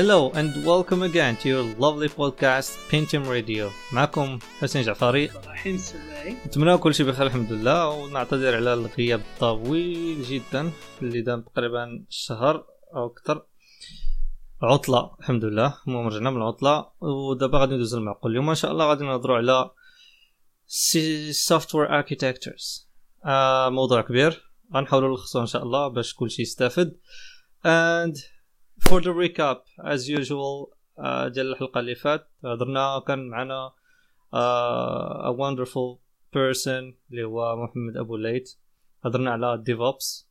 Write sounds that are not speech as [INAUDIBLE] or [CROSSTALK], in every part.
Hello and welcome again to your lovely podcast Pentium Radio. معكم حسين جعفري. رحيم السباعي نتمنى كل شيء بخير الحمد لله ونعتذر على الغياب الطويل جدا اللي دام تقريبا شهر أو أكثر. عطلة الحمد لله. المهم رجعنا من العطلة. ودابا غادي ندوز المعقول. اليوم إن شاء الله غادي نهضروا على software architectures آه موضوع كبير. غنحاولوا نلخصوا إن شاء الله باش كل شيء يستافد. And the recap as usual uh, ديال الحلقة اللي فات هضرنا كان معنا a wonderful person اللي هو محمد أبو ليت هضرنا على DevOps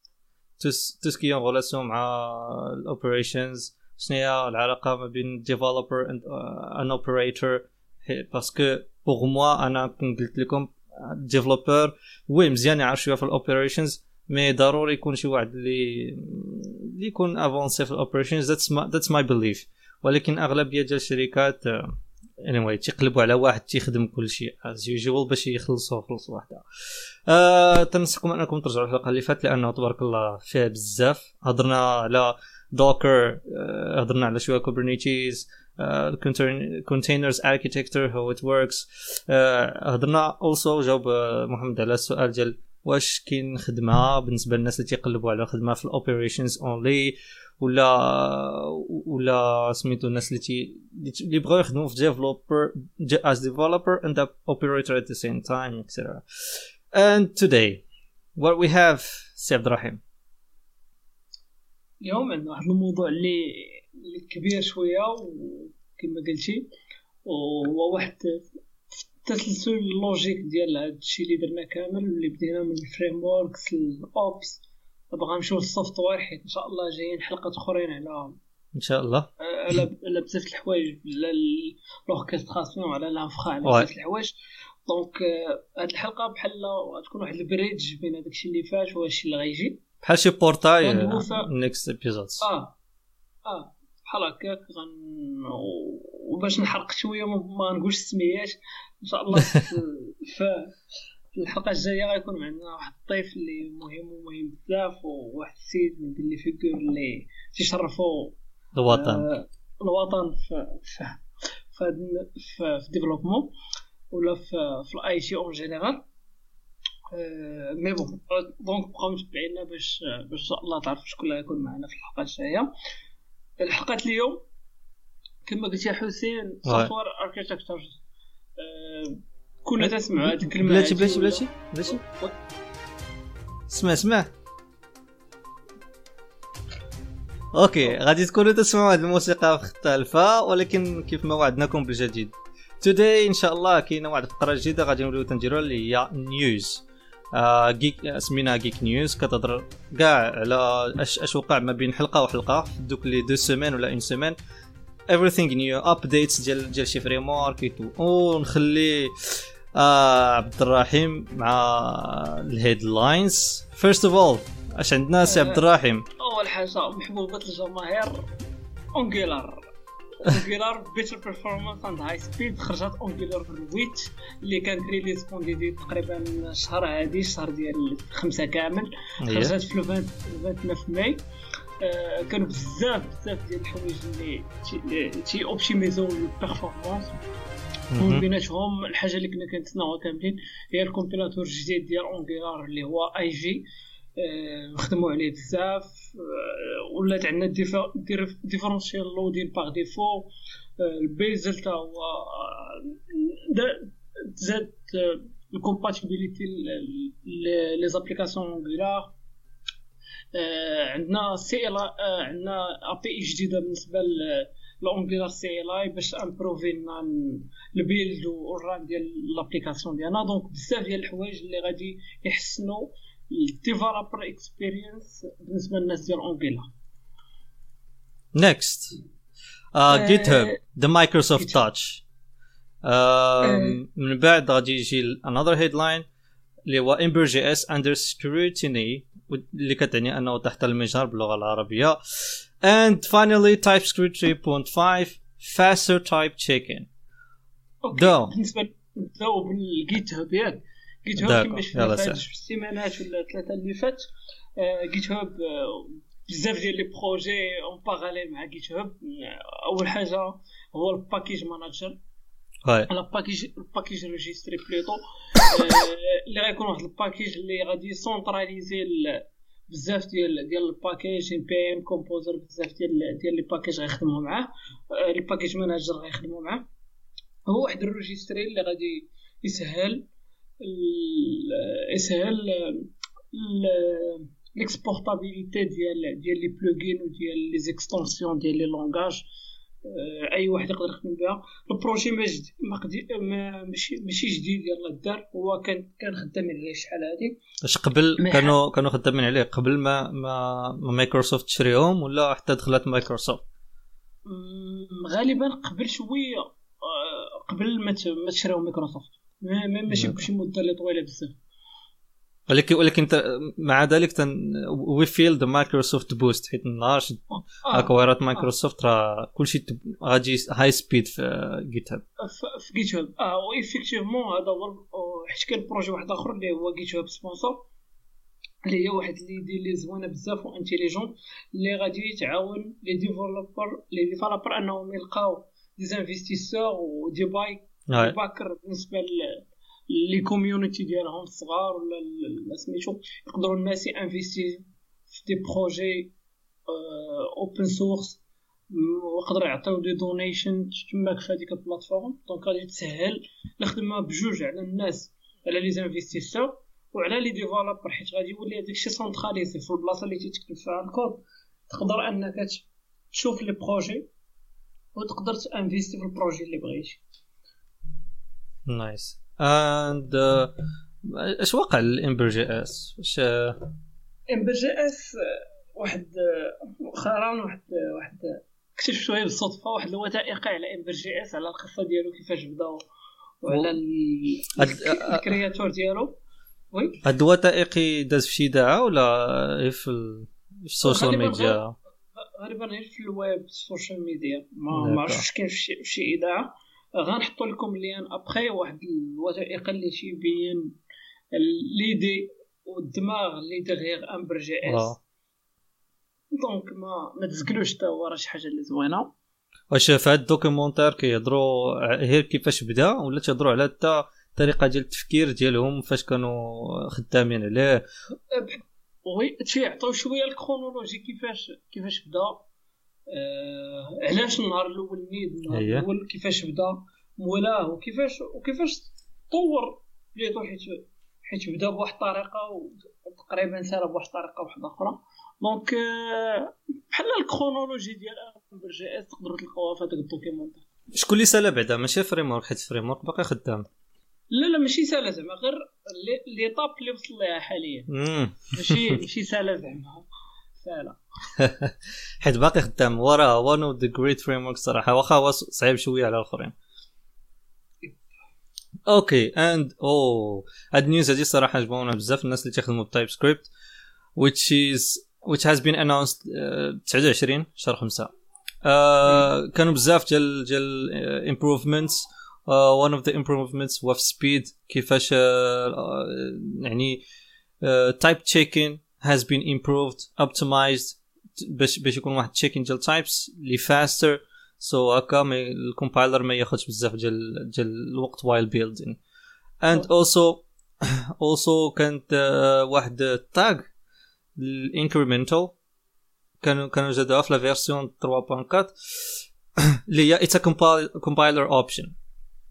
tout ce qui est en relation مع ال operations شنو هي العلاقة ما بين developer and an operator parce que pour moi أنا كون قلت لكم développeur oui مزيان يعرف شوية في ال operations mais ضروري يكون شي واحد اللي اللي يكون avancé في ال operations that's that's my belief ولكن أغلبية ديال الشركات any anyway, تيقلبوا على واحد تيخدم كل شيء as usual باش يخلصوا خلص واحدة. أه تنصحكم أنكم ترجعوا الحلقة اللي فاتت لأنه تبارك الله فيها بزاف. هضرنا على Docker هضرنا على شوية Kubernetes containers architecture how it works. هضرنا also جاوب محمد على السؤال ديال واش كاين خدمة بالنسبة للناس اللي تيقلبوا على خدمة في ال operations only ولا ولا سميتو الناس اللي تي اللي بغاو يخدموا في developer as developer and operator at the same time etc and today what we have سي عبد الرحيم اليوم عندنا واحد الموضوع اللي كبير شوية وكما قلتي وهو واحد التسلسل ال logique ديال هذا الشيء اللي درنا كامل اللي بدينا من ال frameworks ال ops. دابا غنمشيو لل software حيت إن شاء الله جايين حلقات أخرين على إن شاء الله. على بزاف الحوايج. على l'orchestration على l'infra على بزاف الحوايج. donc هاد الحلقة بحال غتكون واحد ال bridge بين الشيء اللي فات وهادشي اللي غيجي. بحال شي portail next episodes آه آه بحال هكاك. غن وباش نحرق شوية ما نقولش السميات. إن شاء الله في الحلقة الجاية غيكون معنا واحد الضيف اللي مهم ومهم بزاف وواحد السيد من les figures اللي تيشرفوا الوطن. آه الوطن في في في, في, ديفلوبمون ولا في في ال IT en général mais bon donc بقاو متبعينا باش باش إن شاء الله تعرفوا شكون اللي غيكون معنا في الحلقة الجاية. الحلقة اليوم كما قلت يا حسين software architecture كنا تسمعوا هذه الكلمة بلاتي بلاتي بلاتي بلاتي. اسمع اسمع. okay غادي تكونوا تسمعوا هذه الموسيقى مختلفة ولكن كيف ما وعدناكم بالجديد. today إن شاء الله كاينة واحد الفقره جديدة غادي نوليو تنديروها اللي هي news آه geek سميناها geek news كتهضر كاع على اش اش وقع ما بين حلقة وحلقة donc les deux semaines ولا une semaine. Everything new updates ديال ديال شي framework ونخلي آه عبد الرحيم مع ال headlines first of all اش عندنا سي عبد الرحيم؟ أول حاجة محبوبه الجماهير Angular. Angular better performance and high speed خرجت Angular 8 اللي كان release candidate تقريبا الشهر هادي الشهر ديال خمسة كامل. خرجت في 29 ماي. كانوا بزاف بزاف ديال الحوايج اللي تي optimisaو ال performance من بيناتهم الحاجة اللي كنا كنتسناوها كاملين هي ال compilateur الجديد ديال اونجيلار اللي هو اي جي نخدموا عليه بزاف. ولات عندنا differential loading par défaut ال Bazel تا هو زاد ال compatibilité les applications Angular عندنا CL عندنا API جديده بالنسبة ل Angular CLI باش improveي ال build وال run ديال l'application ديالنا. donc بزاف ديال الحوايج اللي غادي يحسنوا ال developer experience بالنسبة للناس ديال اونجيلا next GitHub the Microsoft touch من بعد غادي يجي another headline اللي هو Ember JS under scrutiny اللي كتعني أنه تحت المجهر باللغة العربية. And finally TypeScript 3.5 faster type checking دو. بالنسبة دو بال GitHub ياك GitHub كما شفنا في السيمانات ولا الثلاثه اللي فات. GitHub بزاف ديال les projets en parallèle مع GitHub أول حاجة هو ال package manager هاي على package ال package registry plutôt اللي غيكون واحد ال package اللي غادي centraliser بزاف ديال ديال ال package npm Composer بزاف ديال ديال les packages غيخدموا معاه. ال package manager غيخدموا معاه. هو واحد ال registry اللي غادي يسهل يسهل l'exportabilité ديال ديال les plugins وديال les extensions ديال les langages أي واحد يقدر يخدم بها. ال projet ما جد ما ماشي ماشي جديد يلاه دار هو كان كان خدام عليه شحال هادي. اش قبل كانوا كانوا خدامين عليه؟ قبل ما ما, ما مايكروسوفت تشريهم ولا حتى دخلت مايكروسوفت غالبا قبل شوية. آه، قبل ما ت- ما تشراو مايكروسوفت ما- ما- ماشي. بشي مدة اللي طويلة بزاف. ولكن ولكن مع ذلك تن we feel the Microsoft boost حيت شد آه، هكا مايكروسوفت راه كلشي غادي high speed في جيت هاب في GitHub آه و effectivement هذا هو حيت كاين projet واحد آخر اللي هو GitHub Sponsors اللي هي واحد اللي زوينة بزاف و intelligente اللي غادي تعاون les développeurs les développeurs أنهم يلقاو des investisseurs و des backers بالنسبة ل- les community ديالهم الصغار ولا سميتو يقدروا الناس investir في des projets open source ويقدروا يعطيو des donations تماك في هذيك ال plateforme. donc غادي تسهل الخدمه بجوج على الناس على les investisseurs وعلى les développeurs حيت غادي يولي هذاك الشيء centralisé في البلاصة اللي تيتكتب فيها الكود. تقدر أنك تشوف les projets وتقدر ت investir في ال projet اللي بغيتي. nice and اش وقع ال Ember JS واش ام بي جي اس واحد مؤخرا واحد واحد اكتشف شوية بالصدفة واحد الوثائقي على Ember JS على القصة ديالو كيفاش بدأ وعلى ال créateur ديالو. oui. هاد الوثائقي داز في شي اذاعه ولا غير في ال- في ال social media غالبا غير في ال web ال social media ما عرفتش واش كاين في شي اذاعه غنحطوا لكم le lien après واحد الوثائقي اللي تيبين l'idée والدماغ اللي derrière Ember JS. donc ما ما تزكلوش حتى هو راه شي حاجة اللي زوينة. واش في هاد ال documentaire كيهضروا غير كيفاش بدأ ولا تيهضروا على حتى الطريقة ديال التفكير ديالهم فاش كانوا خدامين عليه؟ oui تيعطيو شوية ال chronologie كيفاش كيفاش بدأ. آه علاش النهار الأول نيد؟ النهار. الأول كيفاش بدا؟ مولاه وكيفاش وكيفاش طور plutôt حيت حيت بدا بواحد الطريقة وتقريبا سال بواحد الطريقة واحدة أخرى. donc آه، بحال ال chronologie ديال Ember JS تقدروا تلقاوها في هذاك ال documentaire شكون اللي سالا بعدا؟ ماشي framework حيت framework باقي خدام. لا لا ماشي سالا زعما غير l'étape اللي وصل ليها حاليا. ماشي [LAUGHS] ماشي سالا زعما. سالا [LAUGHS] حيت باقي خدام. وراه one of the great framework صراحة. واخا هو صعيب شوية على الآخرين. OK. and أو هاد ال news هادي صراحة عجبونا بزاف الناس اللي تيخدموا ب TypeScript which is which has been announced uh, 29 شهر 5 uh, كانوا بزاف ديال ديال uh, improvements. uh, one of the improvements هو في speed كيفاش uh, uh, يعني uh, type checking has been improved optimized باش باش يكون واحد checking ديال types اللي faster so هكا ال compiler ما ياخذش بزاف ديال ديال الوقت while building and also also كانت uh, واحد ال tag ال incremental كانوا كانوا زادوها في la version 3.4 اللي هي it's compiler option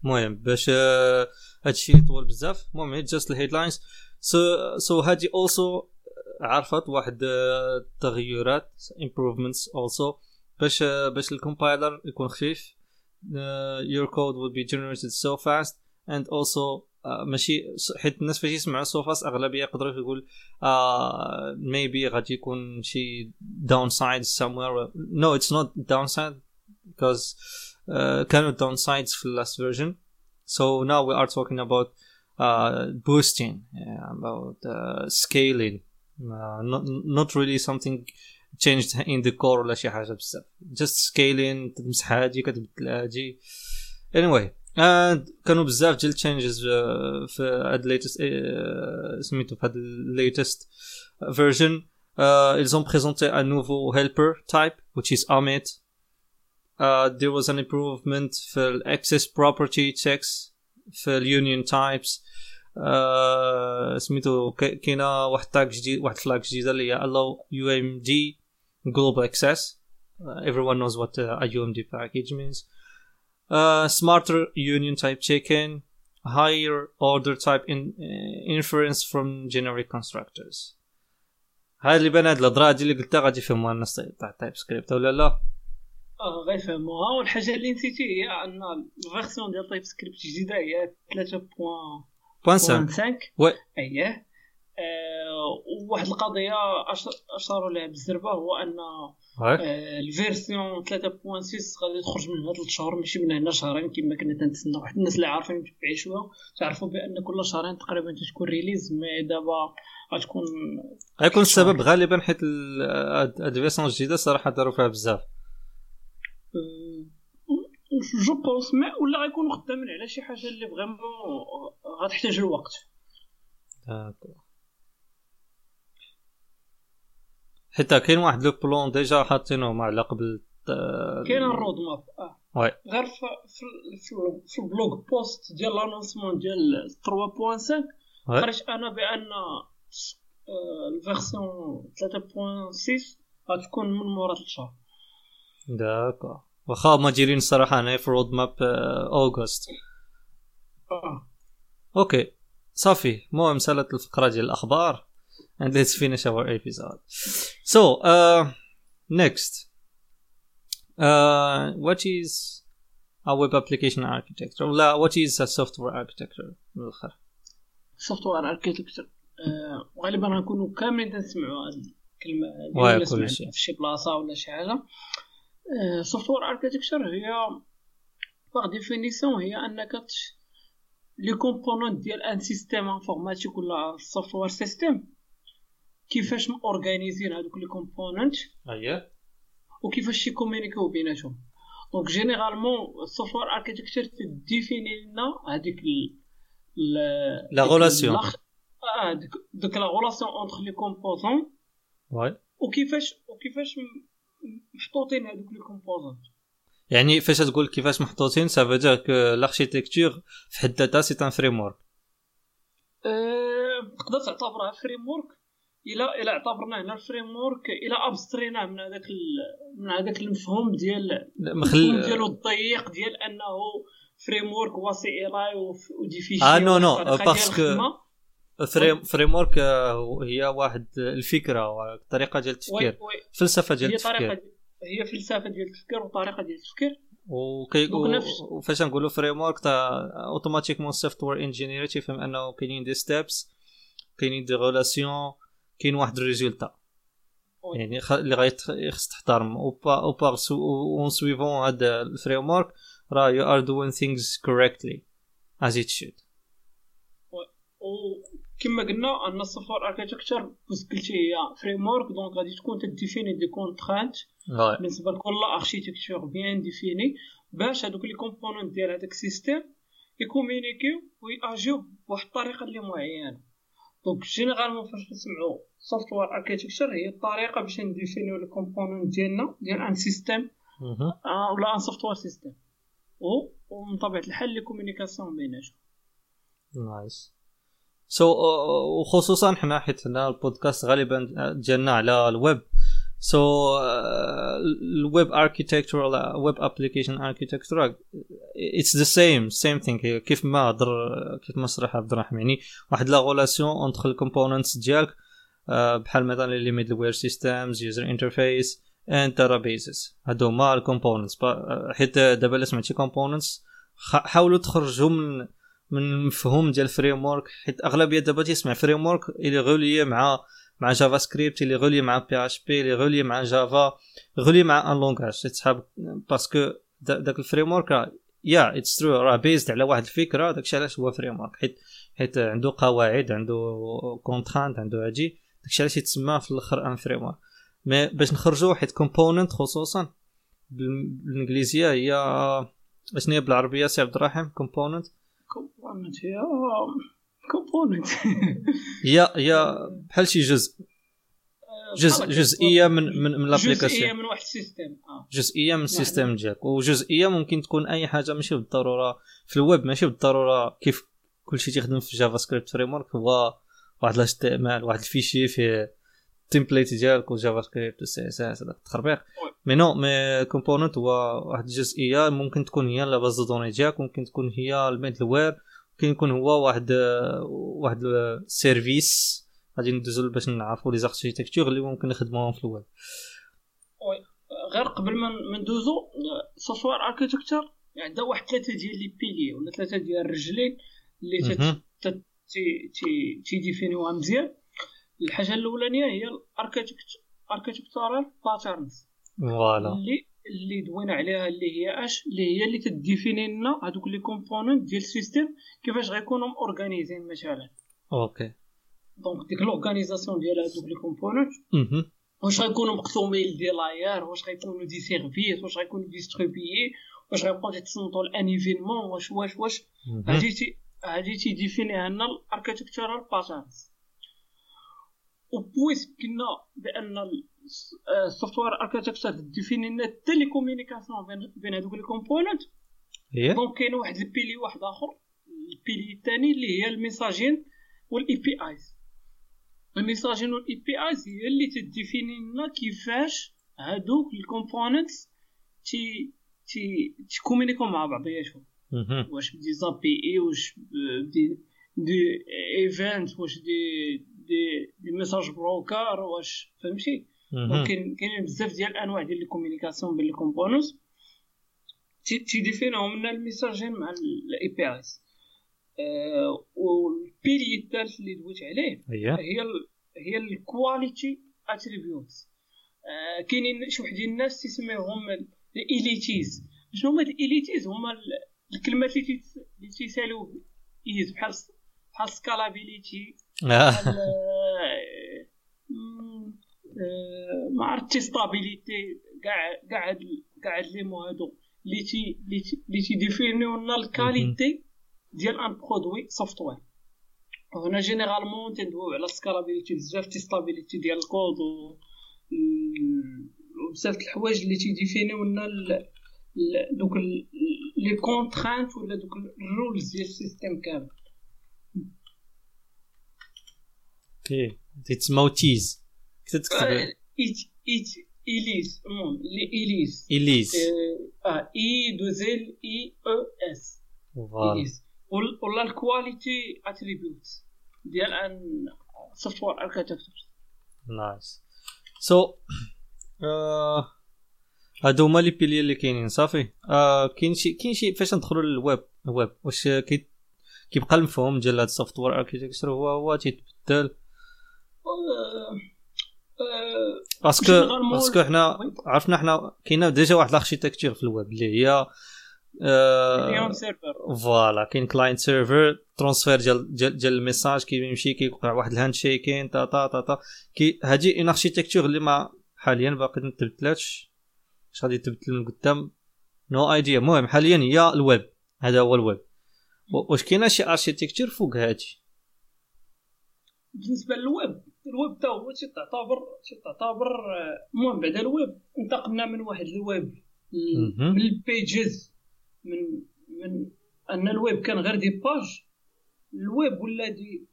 المهم باش آه، هادشي طول بزاف. المهم just ال headlines so so هادي also عرفت واحد آه، التغيرات improvements also باش آه، باش ال compiler يكون خفيف آه، your code will be generated so fast and also آه، ماشي حيت الناس فاش يسمعوا fast اغلبيه يقدروا يقول آه maybe غادي يكون شي downside somewhere no it's not downside because uh, كانوا downsides في last version so now we are talking about uh, boosting yeah, about uh, scaling uh, not, not really something changed in the core ولا شي حاجه بزاف just scaling تمسح هادي كتبدل هادي anyway and كانوا بزاف ديال changes uh, في هاد latest uh, سميتو في هاد latest version Uh, ils ont présenté un nouveau helper type, which is Amit. Uh, there was an improvement في access property checks في union types. Uh, سميتو كاينة واحد تاك جديد واحد فلاك جديدة اللي هي allow UMD global access. Uh, everyone knows what uh, a UMD package means. Uh, smarter union type check-in, higher order type in, uh, inference from generic constructors. هذه اللي بان هاد الهضره اللي قلتها غادي يفهموها الناس تاع TypeScript ولا لا آه غيفهموها والحاجة اللي نسيتي هي أن ال version ديال TypeScript الجديدة هي 3.5 point cinq oui اييه آه، وواحد القضية أشاروا لها بالزربه هو أن آه، ال version 3.6 غادي تخرج من هاد الشهر ماشي من هنا شهرين كما كنا تنتسنى واحد الناس اللي عارفين متبعين شوية تعرفوا بأن كل شهرين تقريبا تكون release mais دابا غتكون غيكون السبب غالبا حيت ال version الجديدة صراحة داروا فيها بزاف. je pense mais ولا غيكونوا خدامين على شي حاجة اللي vraiment غتحتاج الوقت d'accord. حيت كاين واحد le plan déjà حاطينه مع علاقه بال كاين ال road map آه oui غير في في, ال blog post ديال l'annoncement ديال 3.5 oui قريت أنا بان ال version 3.6 غتكون من مورا 3 شهور d'accord واخا هما دايرين الصراحه هنايا في road map August OK. صافي المهم سالت الفقره ديال الأخبار. And let's finish our episode. So uh next. uh what is a web application architecture? لا what is a software architecture من الآخر؟ software architecture غالبا غنكونوا كاملين تنسمعوا الكلمة ولا. في شي بلاصة ولا شي حاجة. software architecture هي par définition هي أنك les composantes ديال un système informatique ولا software system كيفاش مورغانيزين هادوك les composantes اييه وكيفاش يكومونيكيو بيناتهم. donc généralement ال software architecture تديفيني لنا هذيك la relation. آه ديك la relation entre les composants واي وكيفاش وكيفاش محطوطين هذوك les composants يعني فاش تقول كيفاش محطوطين veut dire que l'architecture في حد ذاتها c'est un framework أه تقدر تعتبرها فريم ورك إلى إلى اعتبرنا هنا الفريم ورك إلى ابستريناه من هذاك ال- من هذاك المفهوم ديال المفهوم مخل ديالو الضيق ديال أنه فريم ورك هو سي اي ودي فيشي آه، نو، نو، باسكو. فريم فريم ورك هي واحد الفكرة الطريقة ديال التفكير. فلسفة ديال التفكير. هي فلسفة ديال التفكير وطريقة ديال التفكير. وكي وفاش نقولوا framework تا automatiquement software engineer تيفهم أنه كاينين des steps كاينين des relations كاين واحد ال résultat. يعني اللي غيت- خص تحترم. ou par en suivant هذا ال framework راه you are doing things correctly as it should وكما قلنا أن ال software architecture بس قلتي هي framework donc غادي تكون تديفيني des contraintes بالنسبة لكل architecture bien définie باش هذوك les components ديال هذاك ال système يكومونيكيو وياجيو بواحد الطريقة اللي معينة. donc généralement فاش نسمعوا software architecture هي الطريقة باش نديفينيو les components ديالنا ديال un système آه، ولا un software system ومن طبيعة الحال les communications بيناتهم. nice so وخصوصا حنا حيت هنا البودكاست غالبا ديالنا على الويب. so ال web architecture ولا web application architecture it's the same same thing كيف ما هضر كيف ما شرح عبد الرحمن يعني واحد la relation entre ال components ديالك آه، بحال مثلا les middleware systems user interface and databases هادو هما ال components حيت دابا إلا سمعتي components حاولوا تخرجوا من من المفهوم ديال framework حيت أغلبية دابا تيسمع framework اللي relié مع مع JavaScript اللي relié مع PHP اللي relié مع Java relié مع un langage تسحب parce que دا- داك ال framework yeah it's true راه based على واحد الفكرة داكشي علاش هو framework حيت حيت عنده قواعد عنده contraintes عنده هادي داكشي علاش يتسمى في الأخر un framework mais باش نخرجوا حيت component خصوصا بال- بالإنجليزية هي شنو هي بالعربية سي عبد الرحيم component كومبوننت هي component. هي هي بحال شي جزء. جزء جزئية من من من جزئية l'application من واحد ال system آه. جزئية من ال system ديالك. وجزئية ممكن تكون أي حاجة ماشي بالضرورة. في الويب ماشي بالضرورة. كيف كلشي تيخدم في JavaScript framework هو واحد الاستعمال واحد ال fichier فيه ال template ديالك و JavaScript وال CSS هذاك التخربيق. mais non mais component هو واحد الجزئيه ممكن تكون هي la base de données ديالك ممكن تكون هي ال middleware ممكن يكون هو واحد واحد ال service غادي ندوزو باش نعرفوا les architectures اللي ممكن نخدموهم في الويب. غير قبل ما ندوزو software architecture عندها واحد ثلاثة ديال les piliers ولا ثلاثة ديال الرجلين اللي تيديفينيوها مزيان. الحاجة الأولانية هي ال architectural patterns voilà. اللي اللي دوينا عليها اللي هي أش اللي هي اللي تديفيني لنا هذوك les components ديال ال system كيفاش غيكونوا اورغانيزين مثلا. okay. donc ديك l'organisation ديال هذوك les components. واش غيكونوا مقسومين des layers؟ واش غيكونوا des services؟ واش غيكونوا distribués؟ واش غيبقاو تيتصنتوا ل un événement واش واش واش. هادي تي هادي تيديفينيها لنا ال architectural patterns و puisque قلنا بأن ال software architecture ديفيني لنا حتى les communications بين هادوك les components donc كاين واحد ال pilier واحد آخر. ال pilier الثاني اللي هي ال messaging وال APIs ال messaging وال APIs هي اللي تديفيني لنا كيفاش هادوك ال components تي تي تكومينيكو مع بعضياتهم. واش ب des API واش ب des des events واش des des des message brokers واش فهمتي كاين كاينين بزاف ديال الانواع ديال ال communication بين ال components تيديفينيو من ال messaging مع ال APIs وال pilier الثالث اللي دويت عليه هي هي ال هي ال quality attributes كاينين شي وحدين الناس تسميهم ال ilities شنو هما ال ilities هما ال- الكلمات اللي تيسالوا ities بحال بحال scalability ما عرفتي stabilité كاع كاع هاد كاع هاد les mots هادو اللي تي اللي تي- اللي تي défini و لنا ال qualité ديال un produit software هنا généralement تندويو على scalabilité بزاف تي stabilité ديال الكود و د الحوايج اللي تي défini و لنا دوك les contraintes ولا دوك ال rules ديال ال système كامل أوكي تيتسماو تيز كنت تكتب ايت ايت اليز المهم لي اليز اليز آه اي دو زيل اي أو اس وال- ولا الكواليتي اتريبيوتس ديال ان سوفتوير اركيتكتور نايس سو هادو هما لي بيلي اللي كاينين صافي كاين شي كاين شي فاش ندخلوا للويب الويب واش كي كيبقى المفهوم ديال هاد ال software architecture هو هو تيتبدل parce que Généralement, parce que حنا عرفنا حنا كاينة déjà واحد ال architecture في الويب اللي هي server voilà كاين client server transfert ديال ديال ال message كيمشي كيوقع واحد ال handshaking تا تا تا تا. كي هادي une architecture اللي ما حاليا باقي ما تبدلاتش اش غادي تبدل من قدام؟ no idea المهم حاليا هي الويب. هذا هو الويب. واش كاينة شي architecture فوق هادي؟ بالنسبة للويب؟ الويب تا هو تعتبر تعتبر آه، المهم بعد الويب انتقلنا من واحد الويب. من ال pages من من أن الويب كان غير des pages الويب ولا des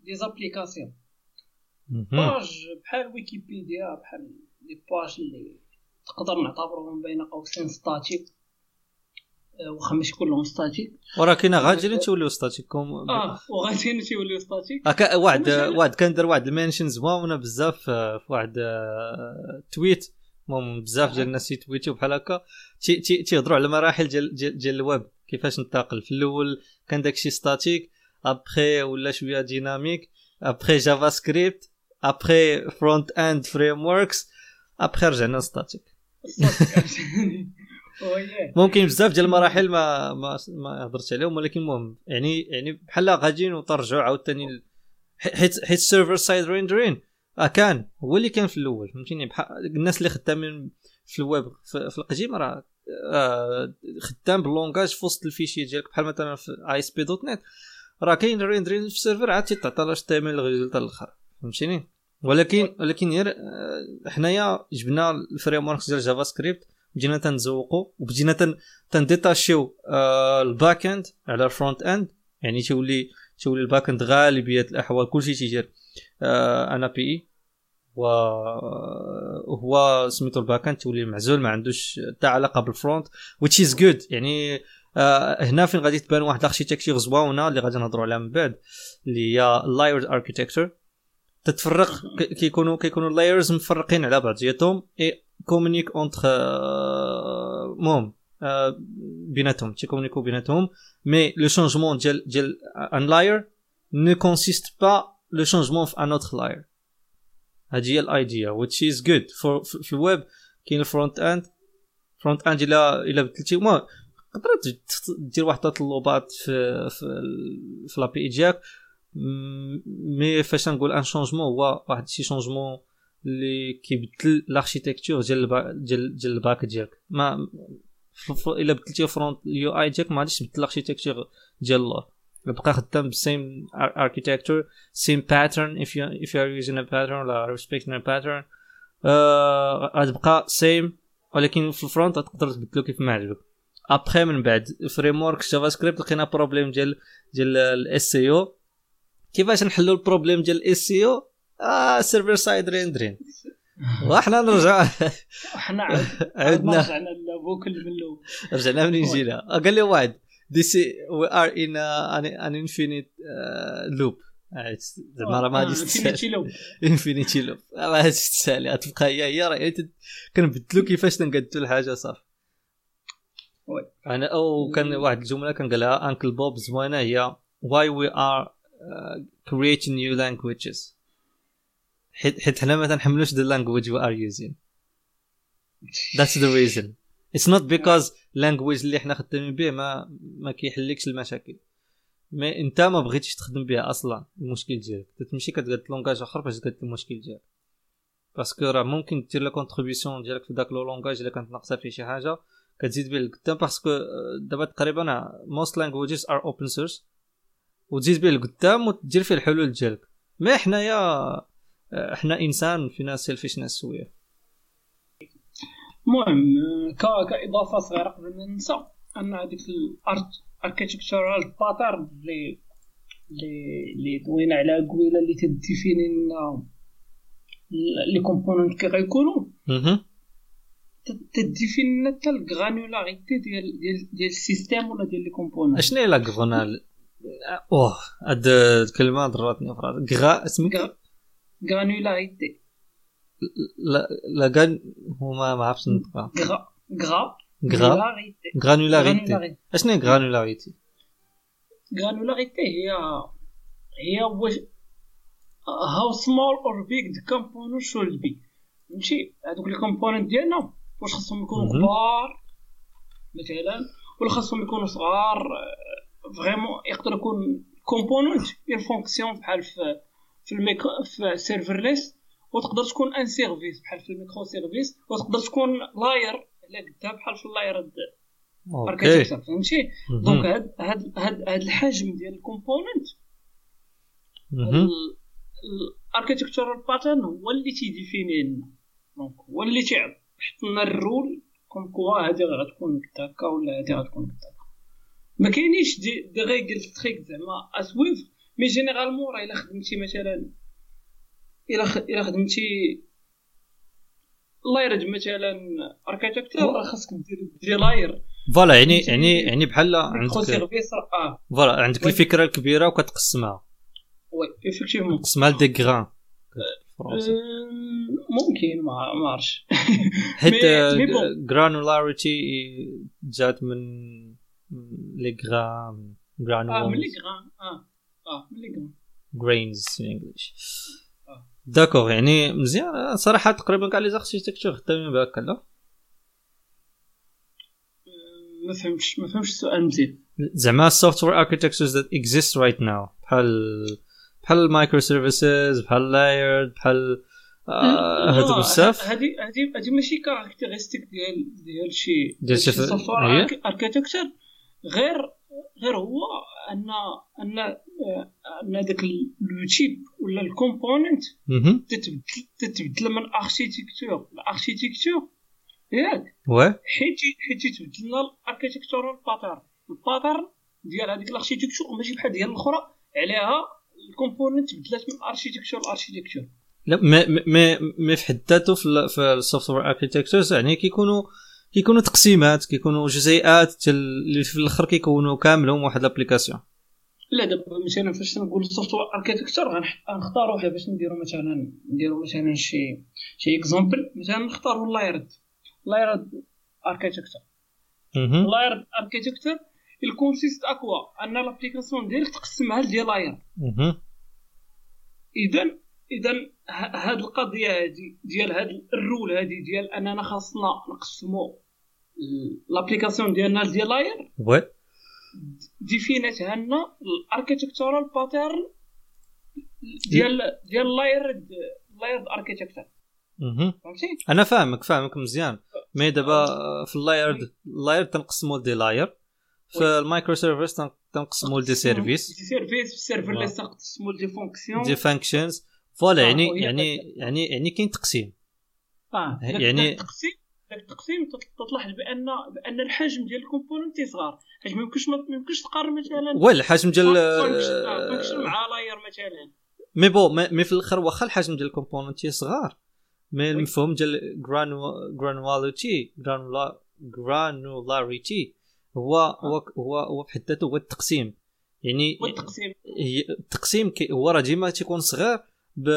des applications. page بحال ويكيبيديا بحال les pages اللي تقدر نعتبرهم بين قوسين statique واخا ماشي كلهم statique. وراه كاينة غادي توليو ستاتيكوم آه وغادي تيوليو statique. هكا واحد واحد كان دار واحد ال mention زوينه بزاف آه، في واحد آه، tweet المهم بزاف ديال الناس ي tweeti و بحال هكا. تي- تي- تيهضروا على مراحل ديال ديال ديال الويب كيفاش انتقل في الأول كان داكشي statique ابخي ولا شوية dynamique après JavaScript après front end frameworks après رجعنا statique ممكن بزاف ديال المراحل ما ما ما هضرتش عليهم ولكن المهم يعني يعني بحال غاديين وترجعوا عاوتاني حيت حيت ال server side rendering آه كان هو اللي كان في الأول فهمتيني؟ بحال الناس اللي خدامين في الويب في, في القديم راه آه خدام بال langage في وسط ال fichier ديالك بحال مثلا في ASP dot NET راه كاين rendering في ال server عاد تيتعطى لاش تيميل ال result الآخر فهمتيني؟ ولكن ولكن غير آه، حنايا جبنا ال framework ديال JavaScript بدينا تنزوقوا وبدينا تن تن détachi و آه ال back end على ال front end. يعني تولي تولي ال back end غالبية الأحوال كلشي تيدير آه un API. وهو سميتو ال back end تولي معزول ما عندوش حتى علاقة بال front which is good. يعني آه هنا فين غادي تبان واحد ال architecture زوينه اللي غادي نهضروا عليها من بعد اللي هي layered architecture تتفرق كيكونوا كيكونوا ال layers مفرقين على بعضياتهم ils communiquent entre المهم آه، بيناتهم تي communiqu و بيناتهم mais le changement ديال ديال un layer ne consiste pas le changement في un autre layer هذه هي ال idea which is good for في في الويب كاين ال front end front end الا الا بدلتي ما تقدر دير واحد التطلبات في في ال- في l'API ديالك م- mais فاش نقول un changement هو واحد شي changement اللي كيبدل ال architecture ديال ديال ديال ال back ديالك. ما إلا بدلتي front ال UI ديالك ما غاديش تبدل ال architecture ديال الله بقى خدام بال same architecture same pattern if you if you are using a pattern ولا a pattern. آه، غتبقى same ولكن في ال front تقدر تبدلو كيف ما عجبك. ابخي من بعد framework JavaScript لقينا problème ديال ديال ال SEO كيفاش نحلوا ال problème ديال ال SEO آه server side rendering وحنا نرجع حنا عاد [LAUGHS] عدنا. رجعنا la boucle من الأول. رجعنا منين جينا آه، قال لي واحد this we are in a, an, an infinite uh, loop. آه، زعما راه ما غاديش تسال تسال infinity loop ما غاديش تسالي غتبقى هي هي راه كنبدلو كيفاش تنقدو الحاجة صافي. oui. أنا أو كان واحد الجملة كان قالها Uncle Bob زوينة هي why we are uh, creating new languages. حيت حنا ما تنحملوش the language we are using. That's the reason. It's not because language اللي حنا خدامين به ما ما كيحلكش المشاكل. mais انت ما بغيتيش تخدم بها أصلا المشكل ديالك تمشي كتقاد langage آخر باش تقاد المشكل ديالك parce que راه ممكن دير la contribution ديالك في داك le langage إلا كانت ناقصة فيه شي حاجة. كتزيد به لقدام parce que آه، دابا تقريبا most languages are open source. وتزيد به لقدام وتدير فيه الحلول ديالك mais حنايا آه، حنا انسان فينا selfishness شوية. المهم كإضافة صغيرة قبل ما ننسى أن هذيك ال architectural pattern اللي اللي اللي دوينا على قبيلة اللي ت définit لنا les components كي غيكونوا. ت définit لنا حتى ال granularité ديال ديال ديال ال système ولا ديال les components أشنو هي لا أوه هاد الكلمة ضراتني في راسي غرا اسمك granularité لا لا كان هما ما عرفتش نطقها. غرا غرا غرا granularité granularité أشنو هي granularité granularité هي هي واش how small or big the component should be فهمتي هذوك les components ديالنا واش خاصهم يكونوا. كبار مثلا ولا خاصهم يكونوا صغار vraiment يقدر يكون component une fonction بحال في في الميكرو في serverless وتقدر تكون un service بحال في ال micro service وتقدر تكون layer على قدها بحال في ال layer architecture فهمتي donc. هاد هاد هاد هاد الحجم ديال ال component مهم. ال architectural pattern هو اللي تي définit لنا donc هو اللي تيحط لنا ال rule comme quoi هادي غتكون هكا ولا هادي غتكون هكا ما كاينينش des des règles strictes زعما à suivre mais généralement راه إلا خدمتي مثلا إلا. إلا خدمتي layer مثلا architecture راه خاصك دير des layers. voilà يعني يعني يعني بحال عندك service آه. voilà عندك. الفكرة الكبيرة وكتقسمها. oui effectivement قسمها ل des grains ممكن ما ما عرفتش. [LAUGHS] حيت. granularity جات من les grains آه ملي granules grains آه. آه ملي grains grains في آه. d'accord يعني مزيان. صراحة تقريبا كاع les architectures خدامين بهكا لا ما فهمتش ما فهمتش السؤال مزيان. زعما ال software architectures that exist right now بحال بحال ال micro services بحال layered بحال آه، لا، بزاف. هادي هادي هادي ماشي caractéristique ديال ديال شي ديال شي هي؟ architecture غير غير هو ان أن أن داك le type ولا ال component. تتبدل تتبدل من architecture ل architecture ياك. حيت حيت تبدلنا ال architectural pattern ال pattern ديال هذيك ال architecture ماشي بحال ديال الأخرى عليها ال component تبدلات من architecture ل architecture لا ما ما ما في حد ذاته في ال- في ال software architectures يعني كيكونوا كيكونوا تقسيمات كيكونوا جزيئات اللي في الأخر كيكونوا كاملهم واحد l'application لا دابا مثلا فاش نقول software architecture غنختاروا حنا باش نديروا مثلا نديروا مثلا شي شي example مثلا نختاروا layered layered architecture مهم. layered architecture ال consiste à quoi أن l'application ديالك تقسمها ل des layers. اذا اذا هاد القضية هادي ديال هاد ال rule هادي ديال أننا خاصنا نقسموا l'application ديالنا ل des layers. oui ديفيناتها لنا ال architectural pattern ديال ديال layer layer architecture. فهمتي؟ أنا فاهمك فاهمك مزيان. mais دابا في ال layered ال layer تنقسموا ل des layers. في ال micro service تن- تنقسموا ل des services des services ال serverless تقسموا des fonctions des functions voilà آه، يعني يعني يعني يعني كاين تقسيم. آه يعني- يعني التقسيم داك التقسيم تلاحظ بأن بأن الحجم ديال ال component صغار حيت ما يمكنش ما يمكنش تقارن مثلا oui الحجم ديال function مع layer مثلا. mais bon mais في الأخر واخا الحجم ديال ال component صغار mais المفهوم ديال granularity granularity هو هو هو هو بحد ذاته هو التقسيم. يعني التقسيم كي- هو راه ديما تيكون صغير ب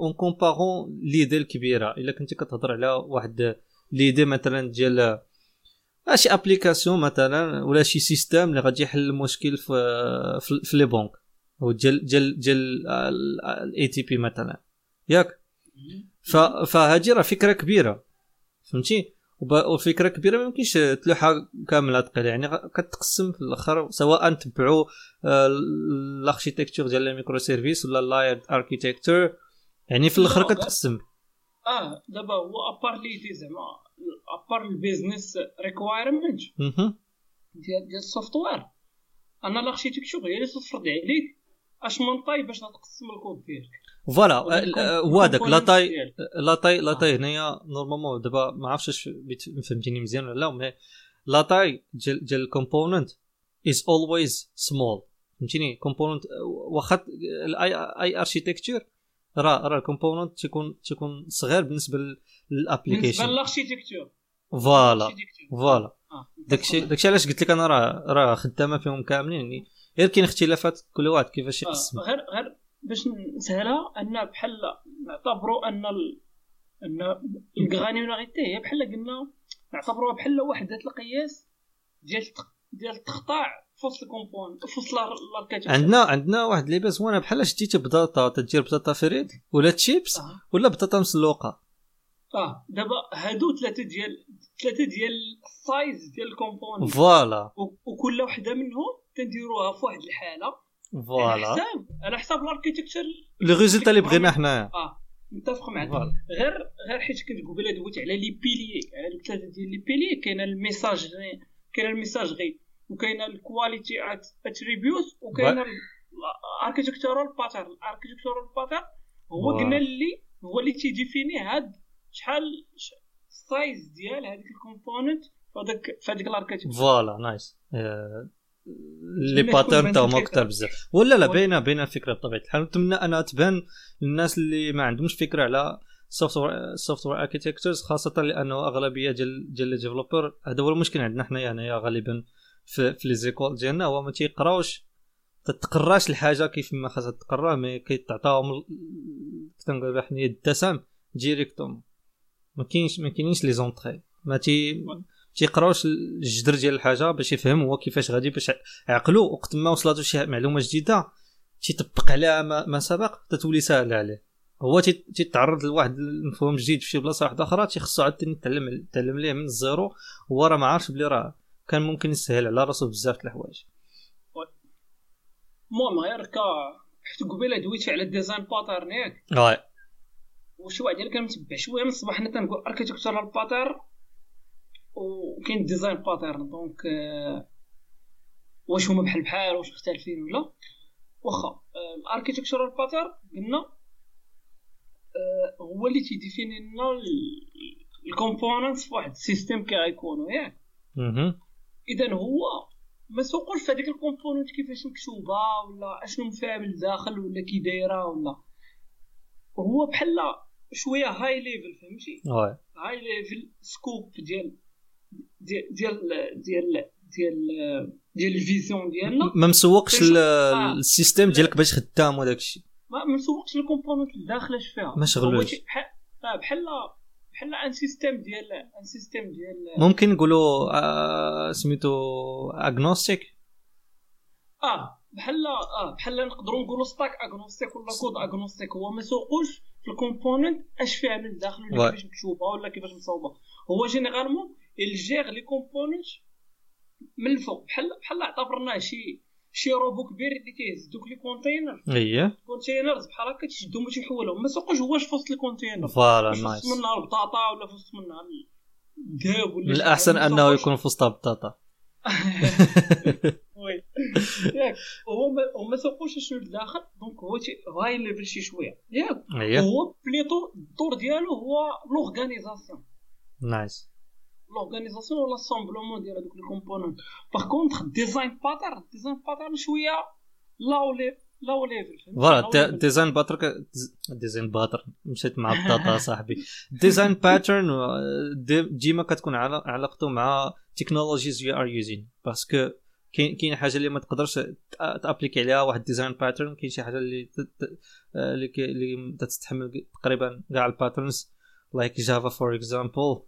en comparant l'idée الكبيره إلا كنتي كتهضر على واحد l'idée مثلا ديال شي application مثلا ولا شي système اللي غادي يحل المشكل في في, les banques أو ديال ديال ديال الاي تي بي مثلا. ياك؟ ف- فهادي راه فكرة كبيرة فهمتي؟ وفكرة كبيرة ما يمكنش تلوحها كامله ثقيله يعني كتقسم في الأخر سواء تبعوا ال architecture ديال ال micro service ولا ال layered architecture يعني في الأخر لا، كتقسم. آه دابا هو à part l'idée زعما à part ال business requirement. ديال ديال ال software أنا ال architecture هي اللي تفرض عليك اش من taille باش تقسم الكود ديالك. voilà آه، آه، هو هذاك la taille. la taille la taille هنايا normalement دابا ما عرفتش اش فهمتيني مزيان ولا لا mais la taille ديال ديال ال component is always small فهمتيني؟ component واخا الاي اي architecture راه راه ال component تيكون تيكون صغير بالنسبة بالنسبة لل application voilà ال architecture. voilà. آه، داكشي داكشي علاش قلت لك أنا راه راه خدامة فيهم كاملين. يعني غير كاين اختلافات كل واحد كيفاش آه، يقسم غير غير باش نسهلها أن بحال نعتبروا أن ال... أن ال granularité هي بحال قلنا نعتبروها بحال وحدة القياس ديال ديال التقطاع في وسط ال component في وسط عندنا عندنا واحد لعبه زوينه بحال شديتي بطاطا تدير بطاطا فريت ولا تشيبس آه. ولا بطاطا مسلوقة؟ آه دابا هادو ثلاثة ديال ثلاثة ديال ال size ديال ال component voilà. وكل وحدة منهم تنديروها في واحد الحالة. على voilà حساب على حساب ال architecture. les résultats اللي بغينا حنايا. آه متفق معك غير غير حيت كنت قبيلة دويت على les piliers على دوك ثلاثة ديال les piliers كاين ال message كاين ال message غي. وكاين ال quality attribute وكاين ال architectural pattern ال architectural pattern هو. قلنا اللي هو اللي تي définir هاد شحال ال size ديال هذيك ال component فهذاك فهذيك ال architecture voilà nice. آه، les patterns تاعهم. أكثر بزاف. ولا لا باينه باينة الفكرة بطبيعة الحال. نتمنى انها تبان للناس اللي ما عندهمش فكرة على software software architectures خاصة لأنه أغلبية ديال ديال les développeurs هذا هو المشكل عندنا حنايا هنايا غالبا في, في les écoles ديالنا. هو ما تيقراوش تتقراش الحاجة كيف ما خاصها تقرا مي كيتعطاهم كتنقول حنايا الدسم ديريكتوم ما كاينش ما كاينينش لي زونطري ما تي تيقراوش الجذر ديال الحاجة باش يفهم هو كيفاش غادي باش عقلو وقت ما وصلاتو شي معلومة جديدة تيطبق عليها ما, ما سبق تتولي ساهلة عليه. هو تي- تيتعرض لواحد المفهوم جديد في شي بلاصة واحدة أخرى تيخصو عاوتاني يتعلم يتعلم ليه من الزيرو هو راه ما عارفش بلي راه كان ممكن يسهل على راسو بزاف د الحوايج. المهم غير كا حيت قبيلة دويت على ال design pattern ياك. وشي واحد كان متبع شوية من الصباح حنا تنقول architectural pattern وكاين design pattern donc آه، واش هما بحال بحال واش مختلفين ولا. واخا ال architectural pattern قلنا آه، هو اللي تي définir لنا ال components في واحد ال système كي غيكونوا ياك. اذا هو ما سوقوش في هذيك ال component كيفاش مكتوبة ولا أشنو فيها من الداخل ولا كي دايرة ولا. هو بحال شوية high level فهمتي؟ high level scope ديال ديال ديال ديال ديال ديال ال vision ديالنا. ما مسوقش آه. ال system ديالك باش خدام وداك الشيء ما مسوقش ال component اللي داخلة اش فيها ما شغلوش. شي- بحال آه، بحال بحال un système ديال un système ديال ممكن نقولوا آه، سميتو agnostic آه. بحال آه بحال نقدروا نقولوا stack agnostic ولا code agnostic هو ما سوقوش في ال component اش فيها من الداخل ولا. كيفاش مكتوبة ولا كيفاش مصوبه هو généralement إل gère les components من الفوق. بحال بحال اعتبرناه شي شي روبو كبير اللي كيهز دوك les containers اييه containers بحال هكا تشدهم باش يحولهم ما سوقوش هو في وسط ال container voilà في nice وسط منها البطاطا ولا في وسط منها الذهب ولا من الأحسن أنه. يكون في وسط البطاطا. [LAUGHS] [LAUGHS] ياك هو ما سوقوش شنو الداخل donc هو high level شي شوية. ياك اييه هو بليتو الدور ديالو هو l'organisation. nice. l'organisation ولا ال assemblement ديال هذوك les components. par contre design pattern design pattern شوية low level low level؟ voilà. design pattern design pattern مشيت مع البطاطا صاحبي. design pattern ديما كتكون علا- علاقته مع technologies you are using parce que كاين كاين حاجة اللي ما تقدرش ت appliquer عليها واحد design pattern كاين شي حاجة اللي آه، اللي اللي تستحمل تقريبا كاع ال patterns like Java for example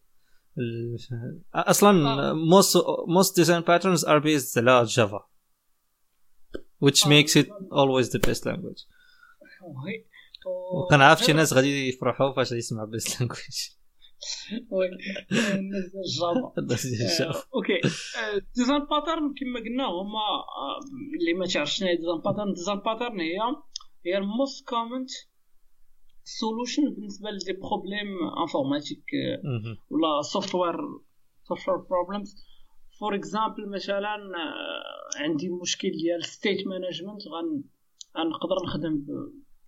أصلا most most design patterns are based على Java which آه. makes it always the best language. وكنعرف شي ناس غادي يفرحوا فاش يسمع best [LAUGHS] language. ال Java آه، okay design pattern كما قلنا هما اللي ما تعرفش شنو هي design pattern design pattern هي هي ال most common solution بالنسبة ل des problèmes informatiques. ولا software software problems for example مثلا عندي مشكل ديال state management غنقدر نخدم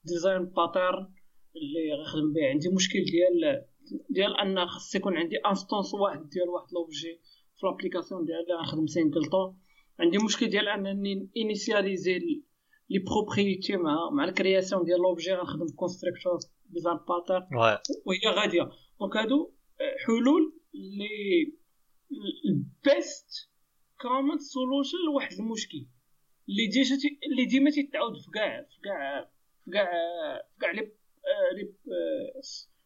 design pattern اللي غنخدم به عندي مشكل ديال ديال أن خاص يكون عندي instance واحد ديال واحد l'objet في l'application ديالي غنخدم singleton عندي مشكل ديال أنني initialiser les propriétés مع مع ال création ديال l'objet غنخدم constructor Ouais. وهي غادية. donc هادو حلول اللي ال best common solution لواحد المشكل. اللي déjà اللي ديما تيتعاود في كاع في كاع في كاع في كاع لي آه، لي آه،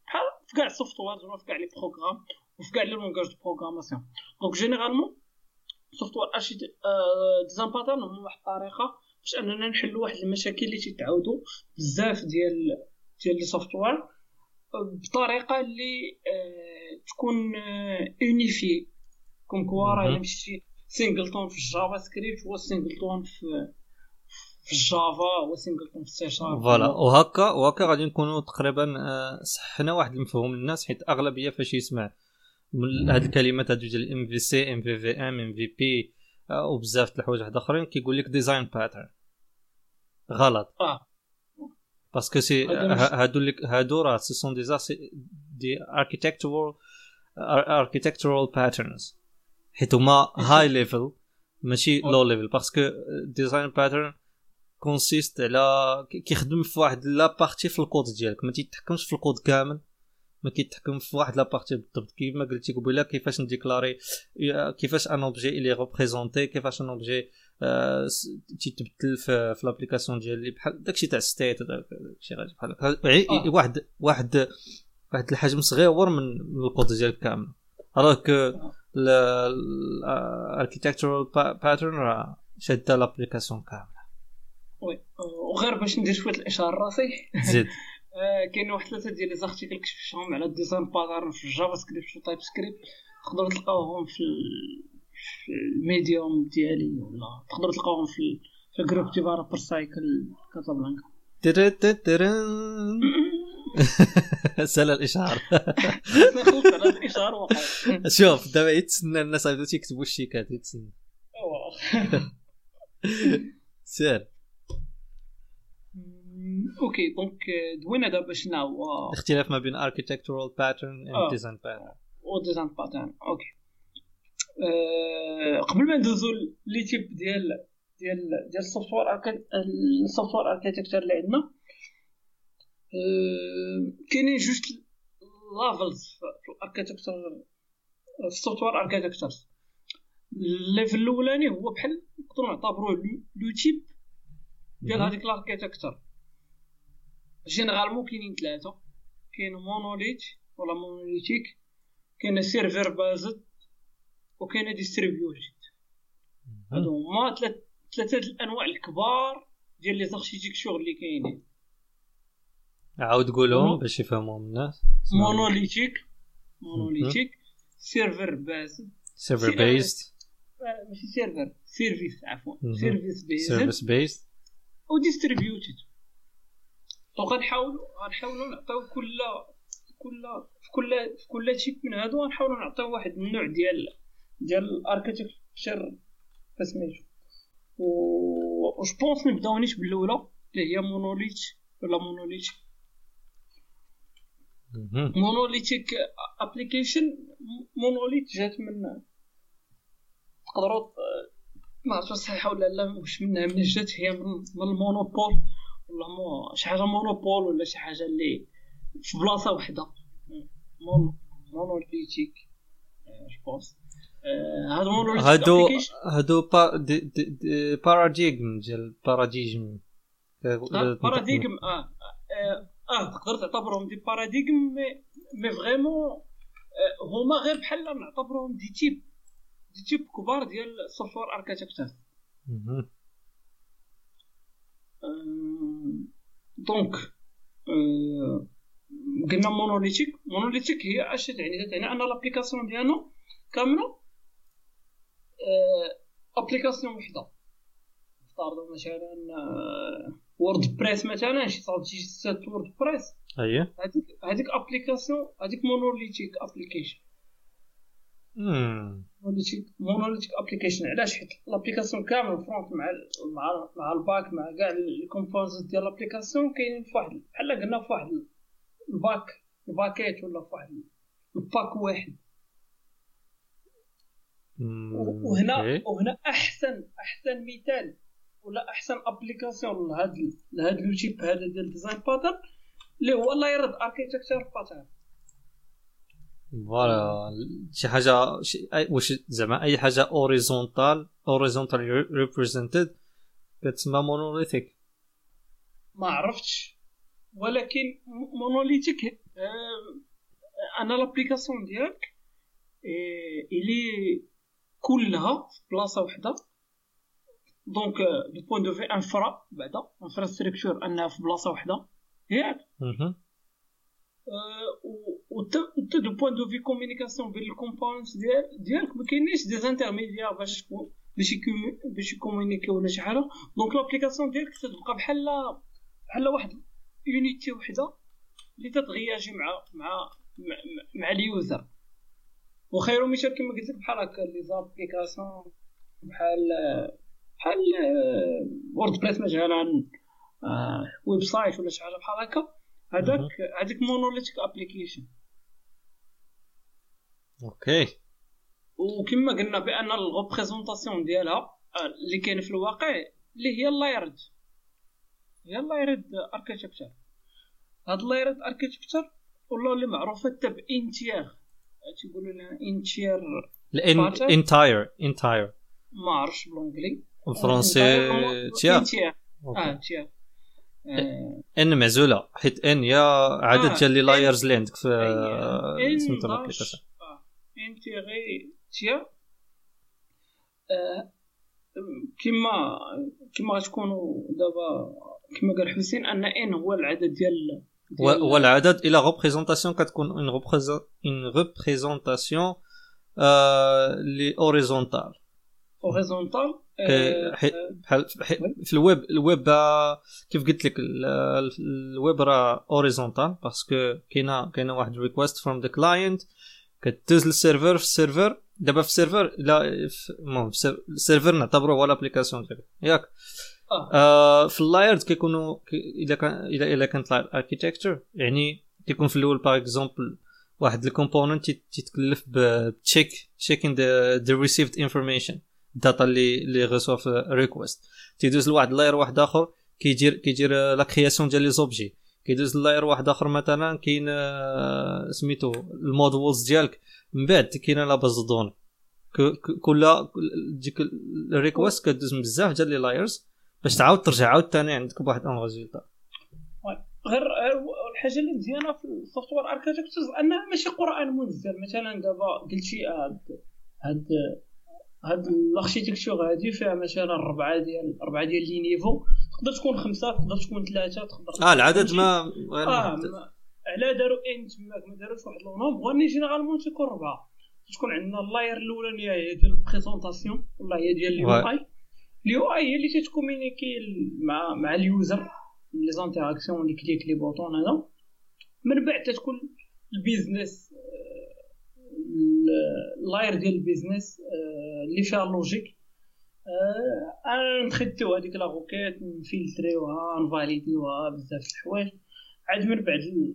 بحال في كاع ال software ولا في كاع les programmes وفي كاع les langages de programmation donc généralement software archi design pattern هما واحد الطريقة باش أننا نحلوا واحد المشاكل اللي تيتعاودوا بزاف ديال ديال لي software بطريقة اللي آه، تكون unifiée comme quoi راه. مشيتي singleton في ال JavaScript هو singleton في في ال Java هو سينجلتون في السي شارب فوالا. وهكا وهكا غادي نكونوا تقريبا آه، صححنا واحد المفهوم للناس حيت أغلبية فاش يسمع. من هاد الكلمات هادو ديال ام في سي ام في في ام ام في بي وبزاف د الحوايج واحد آخرين كيقول لك design pattern غلط. آه. parce que c'est هادو اللي هادو راه ce sont des des architectural architectural patterns حيت هما high level ماشي low level parce que design pattern consiste على كي- كيخدم في واحد la partie في الكود ديالك. ما تيتحكمش في الكود كامل. ما كيتحكم في واحد la partie بالضبط. كيف ما قلتي قبيلة كيفاش ن déclarer كيفاش un objet اللي représenter كيفاش un objet تيتبدل في, في l'application ديالي. بحال داكشي تاع state داكشي غادي بحال هكا. آه. واحد واحد واحد الحجم صغير من الكود ديالك كامل. alors que ال architectural pattern راه شادة l'application كامله وي وغير باش ندير شوية الإشارة راسي. زيد. [LAUGHS] آه، كاين واحد ثلاثة ديال les articles كتبتهم على ال design pattern في ال JavaScript و TypeScript تقدروا تلقاوهم في ال- في الميديوم ديالي ولا تقدروا تلقاوهم في في الجروب ديفلوبر سايكل كازابلانكا. [LAUGHS] سأل الإشعار. وقع [LAUGHS] شوف دابا يتسنى الناس يكتبوا الشيكات يتسنى. سير. أوكي دونك آه، دوينا دابا شنو الاختلاف ما بين architectural pattern آه. and design pattern. و design pattern okay أه قبل ما ندوزو les types ديال ديال ديال ال software ال software architecture اللي عندنا أه كاينين جوج levels في ال architecture في ال software architecture ال level الأولاني هو بحال نقدروا نعتبروه le type ديال. هذيك ال architecture généralement كاينين ثلاثة كاين monolithe ولا monolithique كاين server based وكاين distributed هادو هما ثلاث ثلاثة الانواع الكبار ديال les architectures اللي كاينين عاود قولهم باش يفهموهم الناس monolithique monolithique server based server ser- based ماشي server service عفوا. service based service based وديستريبيوتد دونك غنحاولوا غنحاولوا نعطيو كل كل في كل في كل تيب من هادو غنحاولوا نعطيو واحد النوع ديال ديال الاركيتكتشر فسميتو و وش بونس نبداو نيش بالأولى اللي هي مونوليت ولا مونوليت مونوليتيك ابليكيشن مونوليت جات من تقدروا ما عرفتش صحيحة ولا لا واش منها من جات هي من المونوبول. ولا مو شي حاجة مونوبول ولا شي حاجة اللي في بلاصة وحدة. مون مونوليتيك جو بونس هذا مونوليتيك هادو application. هادو با دي دي دي باراديغم ديال باراديجم باراديغم آه آه تقدر تعتبرهم دي باراديغم مي مي فريمون هما غير بحال نعتبرهم des types des types كبار ديال ال software architecture donc آه، قلنا monolithique monolithique هي اش تعني تعني ان l'application ديالنا كامله application وحده نفترضوا مثلا WordPress مثلا شي ص- شي site WordPress اييه هذيك هذيك application هذيك monolithic application. monolithic monolithic application علاش؟ حيت l'application كامل front مع مع مع ال back مع كاع ال component ديال l'application كاينين في واحد بحال قلنا في واحد ال pack ال paquet ولا في واحد ال pack واحد. وهنا. وهنا احسن أحسن مثال ولا أحسن application لهاد لهاد le type هذا ديال design pattern اللي هو layered architecture pattern voilà شي حاجة شي أي- واش زعما اي حاجة horizontal horizontal represented كتسمى monolithic ما عرفتش. ولكن monolithique آه، أنا l'application ديالك الي كلها في بلاصة وحده donc de point de vue infra بعدا infrastructure أنها في بلاصة وحده ياك مهم. و حتى de point de vue communication بين ال components ديال ديالك ما كاينينش des intermédiaires باش باش باش ي communiquer ولا شي حاجة donc l'application ديالك تتبقى بحال بحال واحد unité وحده اللي تتغياجي مع مع مع, ال user وخير مثال كما قلت لك بحال هكا les applications بحال بحال WordPress مثلا website ولا شي حاجة بحال هكا هذاك. هذيك monolithic application okay. وكما قلنا بأن ال représentation ديالها آه، اللي كاين في الواقع اللي هي ال layered هي ال layered architecture هاد ال layered architecture ولا اللي معروفة حتى ب n-tier. تيقولوا لها n-tier الان Pattern؟ انتاير ما عرفتش بالانجلي بالفرنسي تيا إنتيير. آه أوكي. انتيير آه، إن معزولة. حيت إن يا عدد آه، ديال لي. لايرز اللي عندك في. سميتو الابليكاسيون آه، انتيغي تيا كما كما غتكونوا دابا كما قال حسين أن إن هو العدد ديال والعدد إلى ريبريزونطاسيون كتكون اون اون ريبريزونطاسيون les horizontales horizontal حي- بحال في ال web ال web كيف قلت لك ال- ال- الويب راه horizontal parce que كاينة كاينة واحد request from the client كدوز لل server في ال server دابا في السيرفر لا المهم في السير- ال server نعتبروه هو l'application ديالك ياك. آه. آه في ال layered كيكونوا كي- اذا كان اذا اذا كانت architecture يعني كيكون في الأول par exemple واحد ال component تيتكلف ب check checking the received information ال data اللي اللي غيسوا في request تيدوز لواحد ال layer واحد آخر كيدير كيدير la création ديال les objets كيدوز ال layer واحد آخر مثلا كاين آه، سميتو ال models ديالك. من بعد كاينة la base de données كل ديك ال request كدوز بزاف ديال les layers باش تعاود ترجع عاود ثاني عندك بواحد un résultat. غير غير الحاجة اللي مزيانة في ال software architectures أنها ماشي قرآن منزل. مثلا دابا قلتي هاد هاد هاد ال architecture هادي فيها مثلا ربعة ديال ربعة ديال les niveaux. تقدر تكون خمسة تقدر تكون ثلاثة تقدر آه العدد ما غير محدد. ما- على داروا n تماك ما داروش واحد le nombre واني généralement تيكون ربعة. تكون عندنا ال layer الاولانيه هي ديال ال présentation ولا هي ديال ال U. I ال UI هي اللي تت communiquer مع مع ال user les interactions les clics les boutons هذا من بعد تتكون ال business آه، ال- ال layer ديال ال business آه، اللي فيها ال logique آه، نتخيتو هذيك la requête نفلتريوها نفاليديوها بزاف د الحوايج. عاد من بعد ال-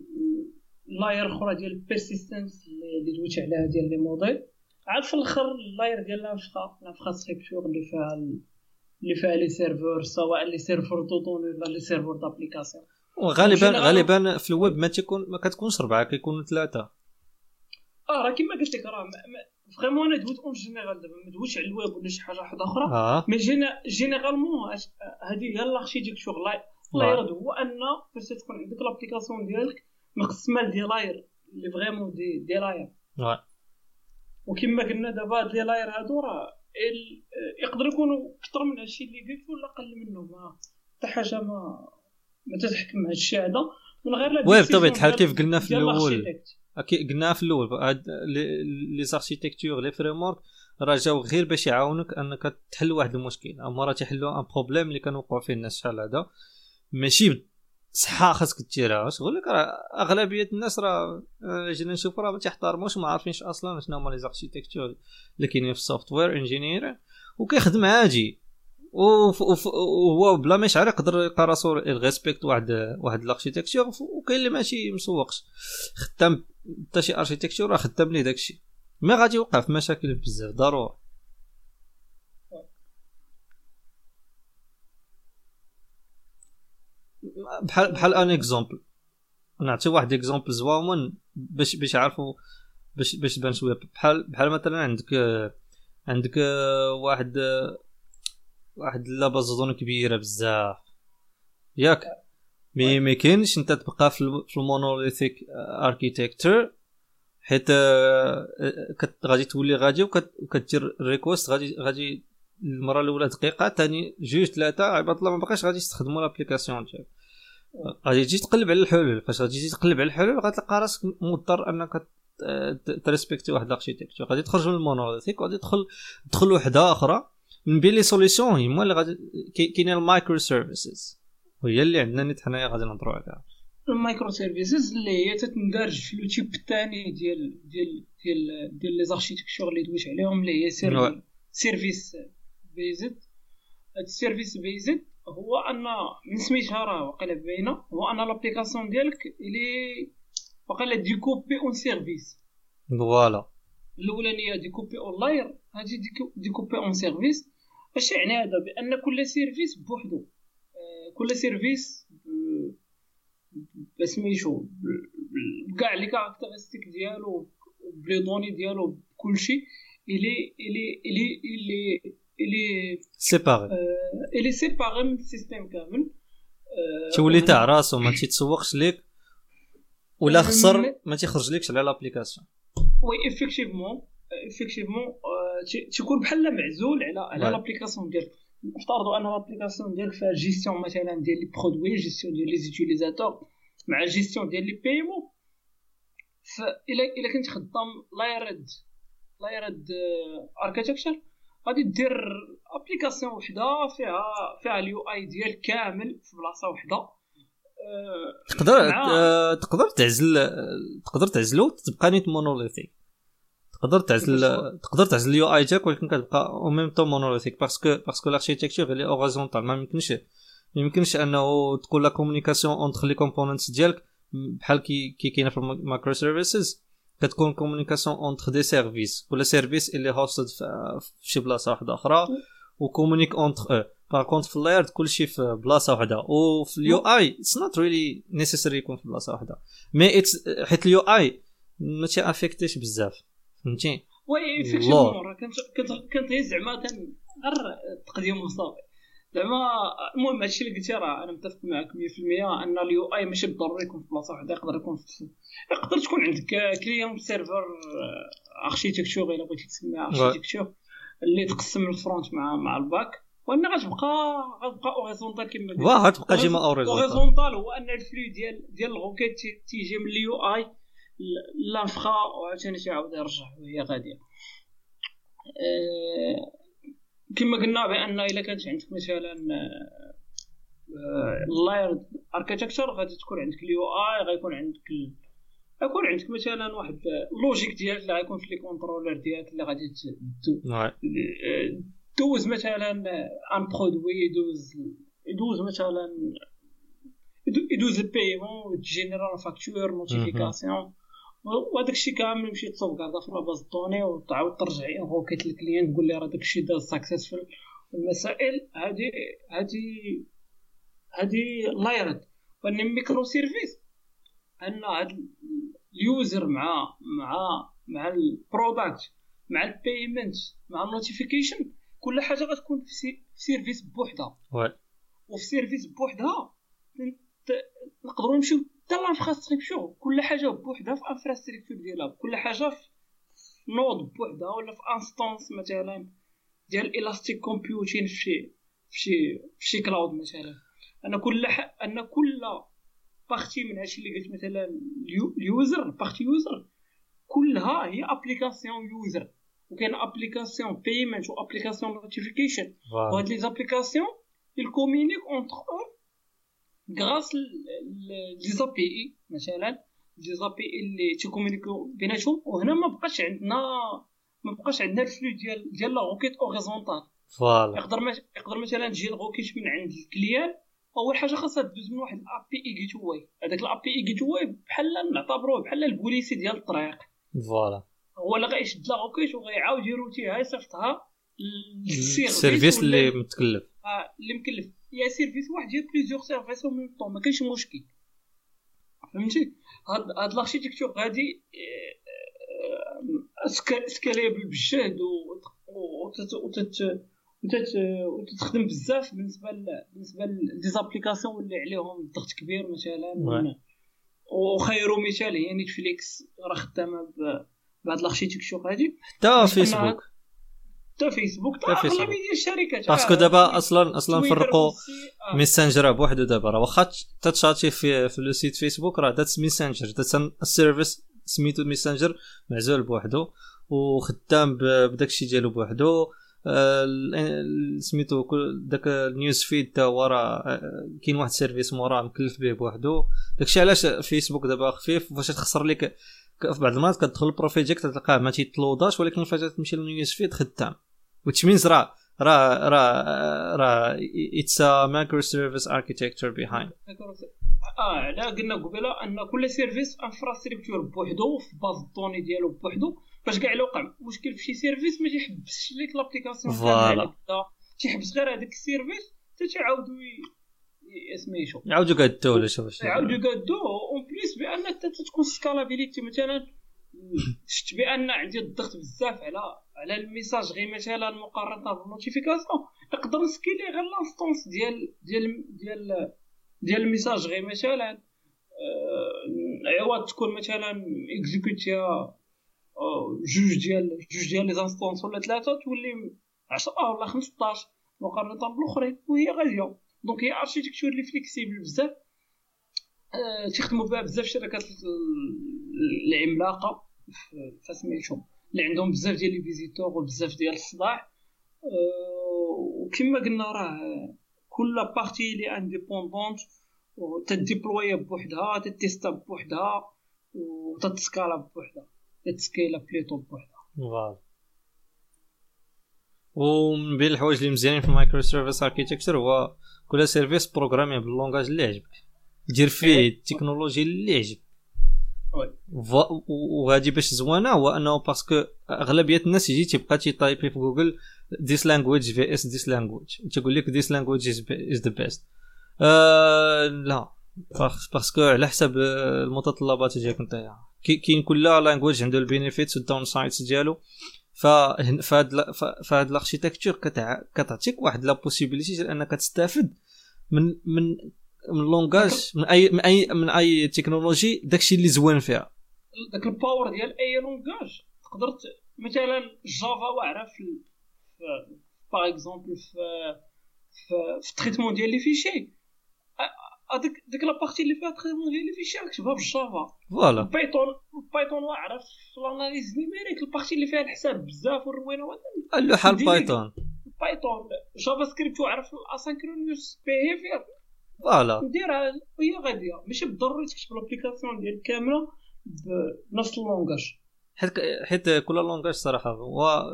ال layer الاخرى ديال ال persistence اللي دويت عليها ديال les modèles. عاد في الأخر ال layer ديال ال infra ال infrastructure اللي فيها ال- اللي فيها les serveurs سواء les serveurs de données ولا les serveurs d'application وغالبا غالبا في الويب ما تكون ما كتكونش ربعة كيكونوا ثلاثة. آه راه كيما قلت لك راه vraiment أنا دويت en général دابا ما دويتش على الويب ولا شي حاجة واحدة أخرى آه mais généralement هذه هي ال architecture layer layer هو أن باش تكون عندك l'application ديالك مقسمه ل des layers اللي vraiment des des layers. وكما قلنا دابا هاد لي لاير هادو راه يقدر يكونوا أكثر من هادشي اللي قلت ولا أقل منه ما حتى حاجة ما ما تتحكم هادشي هذا من غير لا وي الحال ديال- كيف قلنا في ديال الأول l'architect. أكي- قلنا في الأول les architectures les frameworks راه جاو غير باش يعاونوك انك تحل واحد المشكل اما راه تيحلوا un problème اللي كانوا وقعوا فيه الناس شحال هذا ماشي صحه خاصك ديرها شغل لك راه اغلبيه الناس راه جينا نشوفوا راه ما تيحترموش ما عارفينش أصلا شنو هما les architectures اللي كاينين في ال software engineer وكيخدم عادي وهو بلا ما يشعر يقدر يلقى راسو respecte واحد واحد ال architecture وكاين اللي ماشي مسوقش. خدام حتى شي architecture راه خدام ليه داكشي. ما غادي يوقع في مشاكل بزاف ضروري. بحال بحال un exemple نعطي واحد exemple زوامن باش باش يعرفوا باش باش تبان شوية. بحال بحال مثلا عندك عندك واحد واحد la base de données كبيرة بزاف. ياك. mais ما كاينش انت تبقى في الم- في ال monolithic architecture حيت آه، آه، كت- غادي تولي غادي وكدير request غادي غادي المرة الأولى دقيقة ثاني جوج ثلاثة عباد الله ما بقاش غادي تستخدموا l'application ديالك غادي تجي تقلب على الحلول فاش غادي تجي تقلب على الحلول غتلقى راسك مضطر أنك ت- تريسبكتي واحد ال architecture غادي تخرج من ال monolithic وغادي تدخل تدخل وحده أخرى. من بين les solutions هما اللي غادي كاينين ال microservices وهي اللي عندنا نيت حنايا غادي نهضروا عليها. ال microservices اللي هي تتندرج في le type الثاني ديال ديال ديال ديال les architectures اللي دويت عليهم اللي هي Ouais. service-based هاد ال service-based هو أن من سميتها راه واقيلا باينة هو أن l'application ديالك الي واقيلا découpée en services voilà. الأولانية découpée en layers هادي découp- découpée en services اش يعني هذا؟ بأن كل service بوحدو. آه، كل service ب- بسميتو ب- ب- بكاع les caractéristiques ديالو ب les données ديالو بكلشي الي الي الي الي الي سيباري آه، الي سيباري من السيستيم كامل. آه، تولي تاع راسو ما تيتسوقش ليك ولا خسر ما تيخرجلكش على لابليكاسيون وي افيكتيفمون افيكتيفمون تيكون بحال معزول على على. l'application ديالك. نفترضوا أن l'application ديالك فيها gestion مثلا ديال les produits gestion ديال les utilisateurs مع gestion ديال les paiements فإلا إلا كنت خدام layered layered architecture غادي دير application وحدة فيها فيها ال UI ديال كامل في بلاصة وحدة. آه، تقدر آه، تقدر تعزل آه، تقدر تعزلو تبقى نيت monolithique. تقدر تعزل تقدر تعزل ال UI تاعك ولكن كتبقى au même temps monolithique parce que parce que l'architecture اللي horizontale ما يمكنش ما يمكنش أنه تكون la communication entre les components ديالك بحال كي كي كاينة في ال microservices كتكون communication entre des services كل service اللي hosted في شي بلاصة واحدة أخرى و communiquent entre eux par contre في ال layered كلشي في بلاصة واحدة وفي ال UI it's not really necessary يكون في بلاصة واحدة mais حيت ال UI ما affect يش بزاف. فهمتي؟ oui effectivement كنت كنت كنت زعما غير تقديم وصافي زعما المهم هادشي اللي قلتي راه أنا متفق معك 100% أن ال UI ماشي بالضروري يكون في بلاصة واحدة يقدر يكون في يقدر تكون عندك client server architecture إلا بغيتي تسميها architecture اللي تقسم ال front مع مع ال back وأن غتبقى غتبقى horizontale كما قلت. واه غتبقى ديما horizontale horizontale هو أن ال flow ديال ديال ال requête تيجي من ال UI l'infra وعاوتاني تعاود يرجع وهي غادية. أه كما قلنا بأن إلا كانت عندك مثلا ال layer architecture غادي تكون عندك ال UI غيكون عندك غيكون عندك مثلا واحد ال logique ديالك اللي غيكون في les controllers ديالك اللي غادي دوز مثلا un produit يدوز يدوز مثلا يدوز ال paiement générer la facture notification وهذاك الشيء كامل يمشي تصوفكاردا في لاباز دوني وتعاود ترجع requête لل client تقول لي راه داك الشيء داز successful المسائل هذه هذه هذه layered. En microservice. أن هاد اليوزر مع مع مع البرودكت مع البيمنت مع النوتيفيكيشن كل حاجة غتكون في service بوحدها. وفي service بوحدها نقدروا نمشيو حتى ال infrastructure كل حاجة بوحدها في infrastructure ديالها كل حاجة في node بوحدها ولا في instance مثلا ديال elastic computing في شي في شي في شي cloud مثلا. ان كل ح... ان كل partie من هادشي اللي قلت مثلا ال user partie user كلها هي application user وكاين application payment و application notification وهاد les applications ي communiquent entre eux grâce les API مثلا les API اللي تي communiqu و بيناتهم وهنا ما بقاش عندنا ما بقاش عندنا ال flow ديال ديال la requête horizontale voilà يقدر يقدر مثلا تجي ال requête من عند ال client أول حاجة خاصها دوز من واحد الاب بي اي جيت واي هذاك الاب بي اي جيت واي بحال نعتبروه بحال البوليسي ديال الطريق. voilà هو اللي غيشد la requête وغيعاود ي route يها يصيفطها لل service اللي متكلف. آه اللي مكلف. يا service واحد يا plusieurs services au même temps ما كاينش مشكل فهمتي هاد هاد l'architecture غادي scalable بالجهد وتتخدم بزاف بالنسبة بالنسبة les applications اللي عليهم الضغط كبير مثلا وخير مثال هي Netflix راه خدامه بهاد l'architecture هادي حتى فيسبوك حتى فيسبوك حتى أغلبية الشركات parce que دابا أصلا أصلا فرقوا Messenger بوحدو دابا. راه واخا تتشاتي في في le site Facebook راه دات Messenger. دات ال service سميتو Messenger معزول بوحدو وخدام بداك الشيء ديالو بوحدو. سميتو داك ال news feed تا هو راه كاين واحد service موراه مكلف به بوحدو. داكشي علاش فيسبوك دابا خفيف؟ فاش تخسر لك في بعض المرات كتدخل ال profil ديالك تلقاه ما تيت load اش ولكن فاش تمشي لل news feed خدام which means راه راه راه راه it's a microservice architecture behind. آه على قلنا قبيلة أن كل service infrastructure بوحدو في base de données ديالو بوحدو. باش كاع الا وقع مشكل في شي service ما تيحبسش ليك l'application voilà تيحبس غير هذاك ال service حتى تيعاودوا سميتو يعاودوا قادو ولا شوف يعاودوا قادو plus بأن تكون scalabilité مثلا شفت بأن عندي الضغط بزاف على على الميساج غير مثلا مقارنة بالنوتيفيكاسيون نقدر نسكيلي غير لانستونس ديال ديال ديال ديال ال message غير مثلا. عوض تكون مثلا exécuté يا جوج ديال جوج ديال les instances ولا ثلاثة تولي 10 ولا 15 مقارنة بالأخرين وهي غالية. donc هي architecture اللي flexible بزاف. تيخدموا بها بزاف الشركات العملاقة فسميتهم اللي عندهم بزاف ديال les visiteurs وبزاف ديال الصداع. أه وكما قلنا راه كل partie لي indépendante تديبلوي بوحدها تتيستا بوحدها وتتسكالا بوحدها تتسكيلا بليتو بوحدها. voilà. ومن بين الحوايج اللي مزيانين في ال micro service architecture هو كل service بروغرامي بال langage اللي عجبك. دير فيه التكنولوجيا اللي عجبك وهادي باش زوينة هو أنه parce que أغلبية الناس يجي تيبقى تيطايبي في Google this language vs this language. تيقول لك this language is, is the best. آه لا. parce que على حسب المتطلبات ديالك نتايا كاين كل language عنده ال benefits وال downsides ديالو. فهاد فهاد ال architecture كتعطيك واحد la possibilité انك تستافد من من من langage من اي من اي من أي تكنولوجي داكشي اللي زوين فيها. داك ال power ديال أي langage. تقدر مثلا Java واعرة في par exemple في في ال traitement ديال les fichiers هذيك ديك la partie اللي فيها traitement ديال les fichiers كتبها بال Java voilà. Python Python واعرة في ال analyse numérique ال partie اللي فيها الحساب بزاف والروينة قال حال Python Python JavaScript واعرة في ال asynchronous behavior voilà. نديرها وهي غادية. ماشي بالضروري تكتب l'application ديال كاملة بنفس ال langage حيت حيت كل langage صراحة هو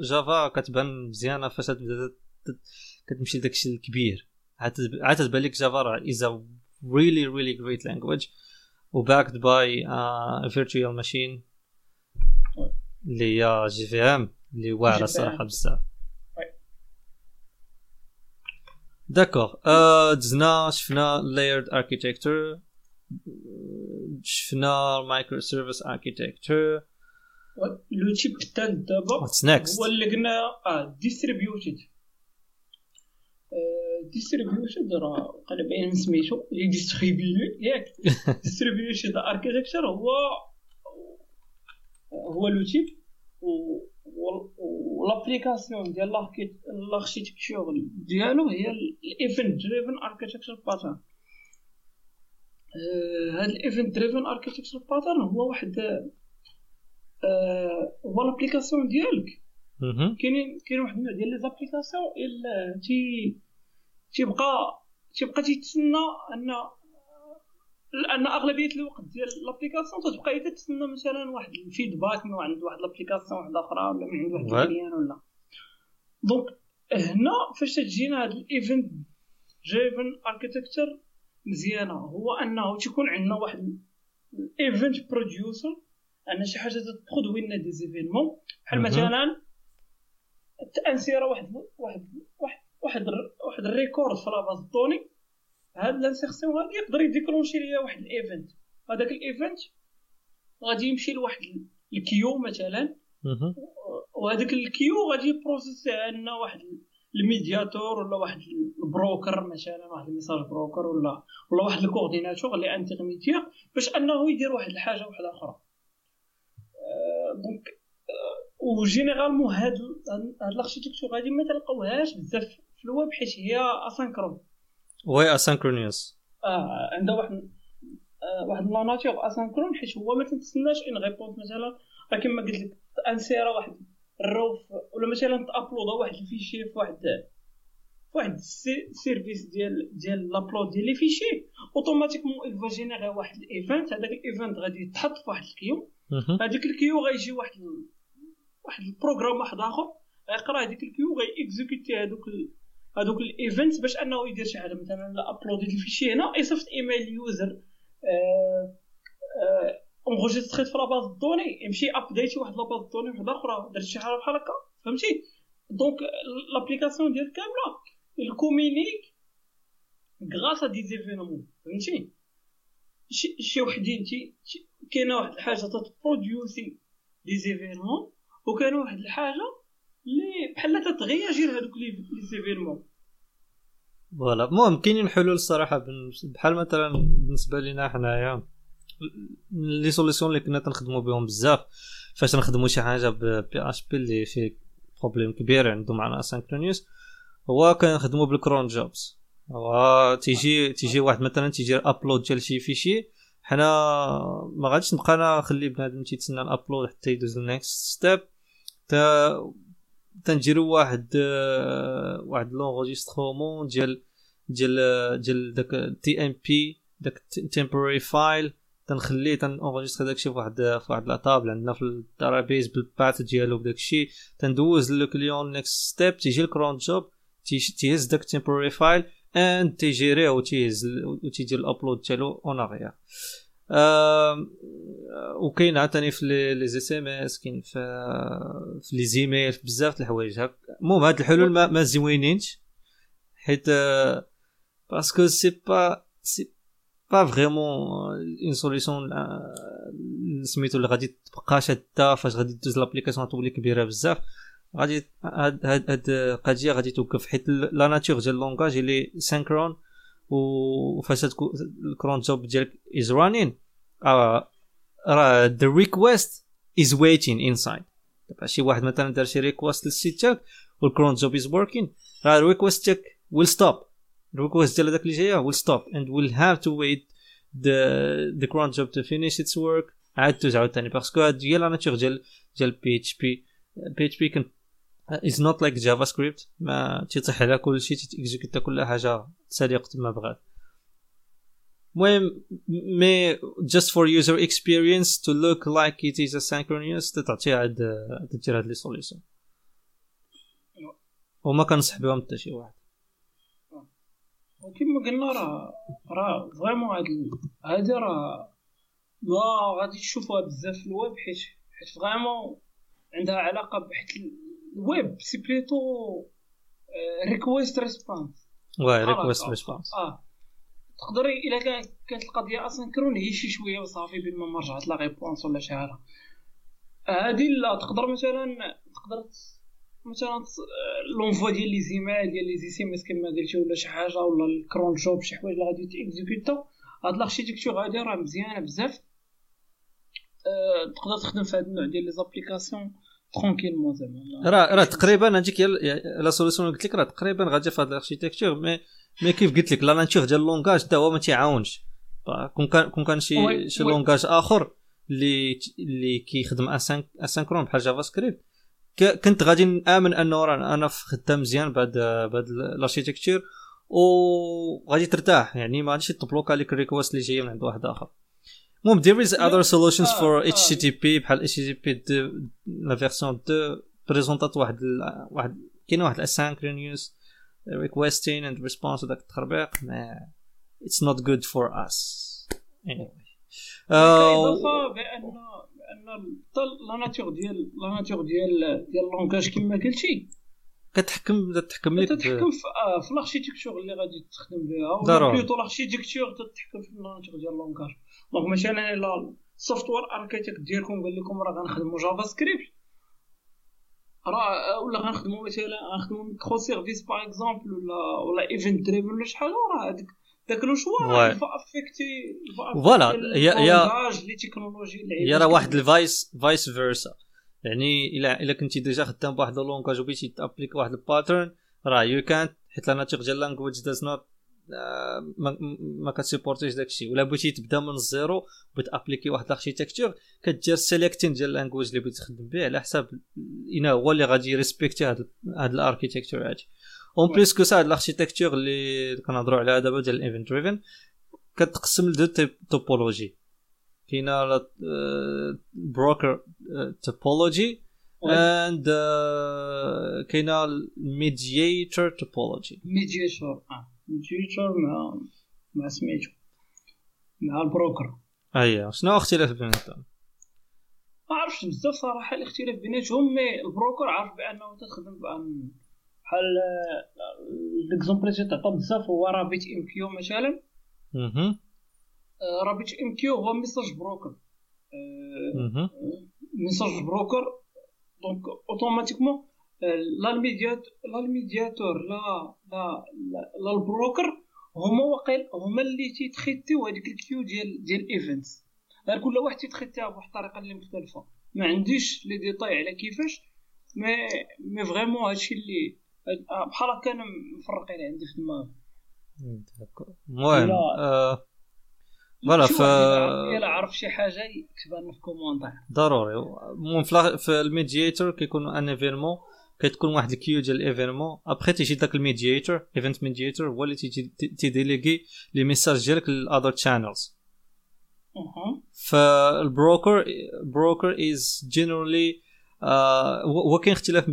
Java كتبان مزيانه فاش كتمشي لداكشي الكبير. عاد تبان لك Java راه is really really great language و backed by virtual machine اللي هي JVM اللي واعرة الصراحه بزاف. d'accord دزنا شفنا layered architecture شفنا micro service architecture le type الثالث دابا هو اللي قلنا آه distributed distributed راه قال باين سميتو distribué ياك distributed architecture هو هو le type وال application ديال ال architecture ديالو هي ال event driven architecture pattern هاد ال event driven architecture pattern هو واحد هو ال application ديالك. كاينين كاين واحد النوع ديال les applications تي تيبقى تيبقى تيتسنى أن لأن أغلبية الوقت ديال l'application تتبقى تتسنى مثلا واحد ال feedback من عند واحد l'application واحدة أخرى ولا من عند واحد ال client ولا. donc هنا فاش تجينا هاد ال event driven architecture مزيانة. هو أنه تيكون عندنا واحد ال event producer عندنا شي حاجة تبرودوي لنا des événements بحال مثلا تانسيرا واحد واحد واحد واحد واحد ال record في la base de données هاد l'insertion هادي يقدر يديكلونشي ليا واحد ال event. هذاك ال event غادي يمشي لواحد ال queue مثلا. وهذاك ال queue غادي يبروسيسي عندنا واحد ال mediator ولا واحد ال broker مثلا واحد ال message broker ولا ولا واحد ال coordinateur اللي intermédiaire باش أنه يدير واحد الحاجة واحدة أخرى. donc و généralement هاد هاد ال architecture غادي ما تلقاوهاش بزاف في الويب حيت هي اسانكرون وي اسانكرونيوس. آه عندها واحد آه واحد la nature asynchrone حيت هو ما تنتسناش une réponse مثلا راه كما قلت لك انسيرا واحد ال row ولا مثلا تأبلودا واحد ال fichier في واحد في واحد ال service ديال ديال l'upload ديال les fichiers automatiquement va générer واحد ال event هذاك ال event غادي يتحط في واحد ال queue. هذيك ال queue غيجي واحد واحد ال programme واحد آخر غيقرا هذيك ال queue غي اكزيكوتي هذوك هذوك ال event باش انه يدير شي حاجة. مثلا ابلودي ال fichier هنا يصيفط email user اونغوجيستريت في لاباز دوني يمشي ابديتي واحد لاباز دوني وحده أخرى درت شي حاجة بحال هكا فهمتي؟ دونك لابليكاسيون ديال كاملة الكومينيك غراس دي زيفينمون فهمتي؟ شي وحدين تي كاينة واحد الحاجة تتبروديوسي دي زيفينمون وكاينة واحد الحاجة اللي بحال تتغياجير هذوك لي زيفينمون. فوالا. المهم كاينين حلول الصراحة بحال مثلا بالنسبة لنا حنايا les solutions اللي كنا تنخدموا بهم بزاف. فاش نخدموا شي حاجة PHP اللي فيه problème كبير عنده معنا asynchronous هو كنخدموا بال cron jobs هو تيجي تيجي واحد مثلا تيجي upload ديال شي fichier حنا ما غاديش نبقى أنا نخلي بنادم تيتسنى ال upload حتى يدوز لل next step تنجيرو واحد واحد l'enregistrement ديال ديال ديال داك tmp داك temporary file تنخليه تن enregistrer داكشي فواحد فواحد la table عندنا في ال database بال path ديالو بداكشي تندوز le client next step تيجي ال cron job تيهز داك ال temporary file and تي gérer يه وتيهز وتيدير ال upload ديالو en arrière وكاين عاوتاني في les SMS كاين في في les emails بزاف د الحوايج. المهم هاد الحلول ما, ما زوينينش حيت parce que c'est pas c'est pas vraiment une solution سميتو اللي غادي تبقى شادة فاش غادي دوز l'application تولي كبيرة بزاف. غادي هاد هاد القضية غادي توقف حيت la nature ديال ال langage اللي synchrone وفاش ال cron job ديالك is running راه the request is waiting inside دابا شي واحد مثلا دار شي request لل site تاعك وال cron job is working راه ال request تاعك will stop ال request ديال هذاك اللي جاية will stop and will have to wait the the cron job to finish its work. عاد توز عاوتاني parce que هاد هي la nature ديال ديال بي اتش بي بي اتش بي كان از نوت لايك جافا سكريبت ما تيطيح على كل شيء تي exécuter كل حاجة تسالي وقت ما بغات. المهم mais just for user experience to look like it is asynchronous تعطي هاد تدير هاد les solutions وما كنصح بهم حتى شي واحد. وكما قلنا راه راه vraiment هاد هادي راه ما غادي تشوفوها بزاف في الويب حيت حيت vraiment عندها علاقة بحيت ال web c'est plutôt request response oui request response آه تقدري الا كانت القضية asynchrone هي شي شوية وصافي بما ما رجعت la réponse ولا شي حاجة هادي لا تقدر مثلا تقدر مثلا l'envoi ديال les emails ديال les SMS كما قلتي ولا شي حاجة ولا ال cron job شي حوايج اللي غادي تي exécuter هاد l'architecture هادي راه مزيانه بزاف أه تقدر تخدم في هاد النوع ديال les applications tranquillement زعما راه راه تقريبا هذيك la solution قلت لك راه تقريبا غادي في هاد ال architecture mais mais كيف قلت لك؟ la nature ديال ال langage حتى هو ما تيعاونش. كون كان كون كان شي شي langage آخر اللي اللي كيخدم asynchrone بحال JavaScript كنت غادي نآمن أنه أنا خدام مزيان بعد بعد ال architecture وغادي ترتاح. يعني ما غاديش ت bloquer عليك ال request اللي جاية من عند واحد آخر. المهم there is other solutions for HTTP بحال HTTP la version 2 présenter ات واحد واحد كاين واحد ال asynchronous requesting and response داك التخربيق mais it's not good for us. Anyway. اضافه بان بأن la nature ديال la nature ديال ديال ال langage كما قلتي. كتحكم تحكم لك تتحكم في آه في ال architecture اللي غادي تخدم بها ولا plutôt ال architecture تتحكم في ال nature ديال ال langage donc مثلا الا ال software architect ديالكم قال لكم راه غنخدموا JavaScript راه ولا غنخدموا مثلا غنخدموا microservices par exemple ولا ولا event driven ولا شي حاجة راه هذاك داك le choix va affecter voilà هي هي les technologies هي راه واحد ال vice vice versa يعني الا الا كنتي déjà خدام بواحد langage وبغيتي t'appliquer واحد ال pattern راه يو كانت حيت la nature ديال language does not ما, ما كت supporter ش داكشي ولا بغيتي تبدا من الزيرو بغيت appliquer واحد ال architecture كدير selecting ديال ال language اللي بغيت تخدم به على حساب أنا هو اللي غادي ي respecter هاد هاد ال architecture هادي. en plus que ça هاد ال architecture اللي كنهضروا عليها دابا ديال ال event driven كتقسم ل deux topologies كاينة broker topology and كاينة mediator topology mediator آه mediator مع مع سميتو مع ال broker. اييه شنو الاختلاف بيناتهم؟ ما عرفتش بزاف صراحة الاختلاف بيناتهم mais ال broker عارف بأنه تخدم بأن بحال l'exemple اللي تعطى بزاف هو RabbitMQ مثلا. أها RabbitMQ هو message broker message broker donc automatiquement لا ال mediat لا لا لا ال broker هما واقيل هما اللي تي traiter يو هذيك ال queue ديال ديال ال events غير كل واحد تي traiter يها بواحد الطريقة اللي مختلفة. ما عنديش les détails على كيفاش mais mais vraiment هادشي اللي بحال هكا أنا مفرقين عندي في دماغي. المهم voilà ف الا عرف شي حاجة يكتبها لنا في commentaire ضروري. المهم في ال mediator كيكون un événement كتكون واحد ال queue ديال ال événement après تيجي داك ال mediator event mediator هو اللي تي déléguer les messages ديالك لل other channels. فال broker broker is generally هو كاين اختلاف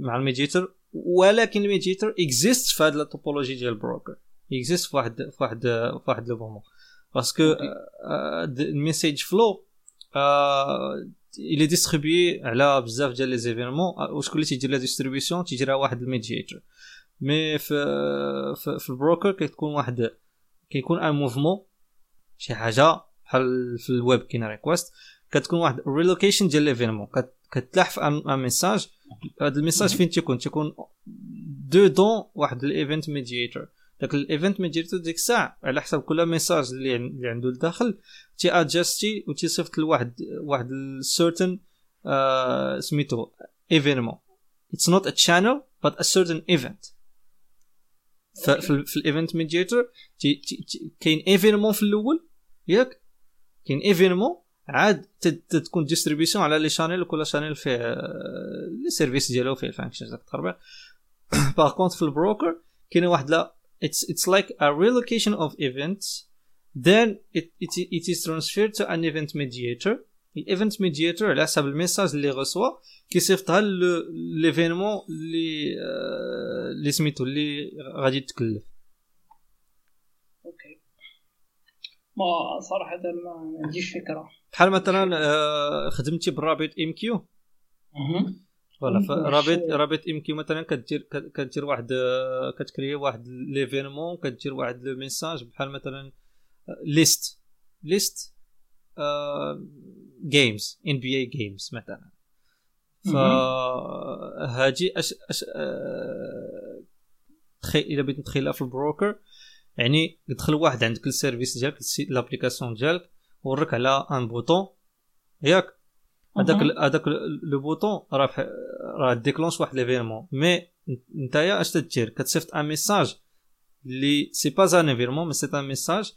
مع ال mediator ولكن ال mediator exist في هذه ال topologie ديال ال broker exist في واحد في واحد في واحد le moment parce que ال message flow il est distribué على بزاف ديال les événements وشكون اللي تيدير la distribution تيديرها واحد ال mediator mais في في, في ال broker كتكون واحد كيكون un mouvement شي حاجة بحال في الويب كاين request كتكون واحد relocation ديال l'événement كتلاح في un message هذا ال message فين تيكون؟ تيكون دو donc واحد ال event mediator داك ال event mediator ديك الساعة على حسب كل message اللي اللي عنده الداخل تيادجستي وتيصيفط لواحد واحد certain سميتو événement it's not a channel but a certain event. في, ال event mediator كاين événement في الأول ياك؟ كاين événement عاد تكون distribution على les channels وكل channel فيه les services ديالو فيه ال functions داك التربيع. [COUGHS] par contre في ال broker كاين واحد لا it's it's like a relocation of events then it, it, it is transferred to an event mediator. ال event mediator على حسب ال message اللي غسوا كيصيفطها l'événement اللي اللي سميتو اللي غادي يتكلف OK ما صراحة ما عنديش فكرة. بحال مثلا آه، خدمتي بال RabbitMQ. voilà Rabbit RabbitMQ مثلا كدير كدير واحد آه، كتكري واحد l'événement كدير واحد le message بحال مثلا list list games NBA games مثلا. فهاجي اش اش أه تخيل الا بغيت نتخيلها في ال broker يعني يدخل واحد عندك ال service ديالك l'application ديالك ورك على un bouton ياك. هذاك هذاك le bouton راه راه déclenche واحد l'événement mais نتايا أش تدير؟ كتصيفط un message اللي c'est pas un événement mais c'est un message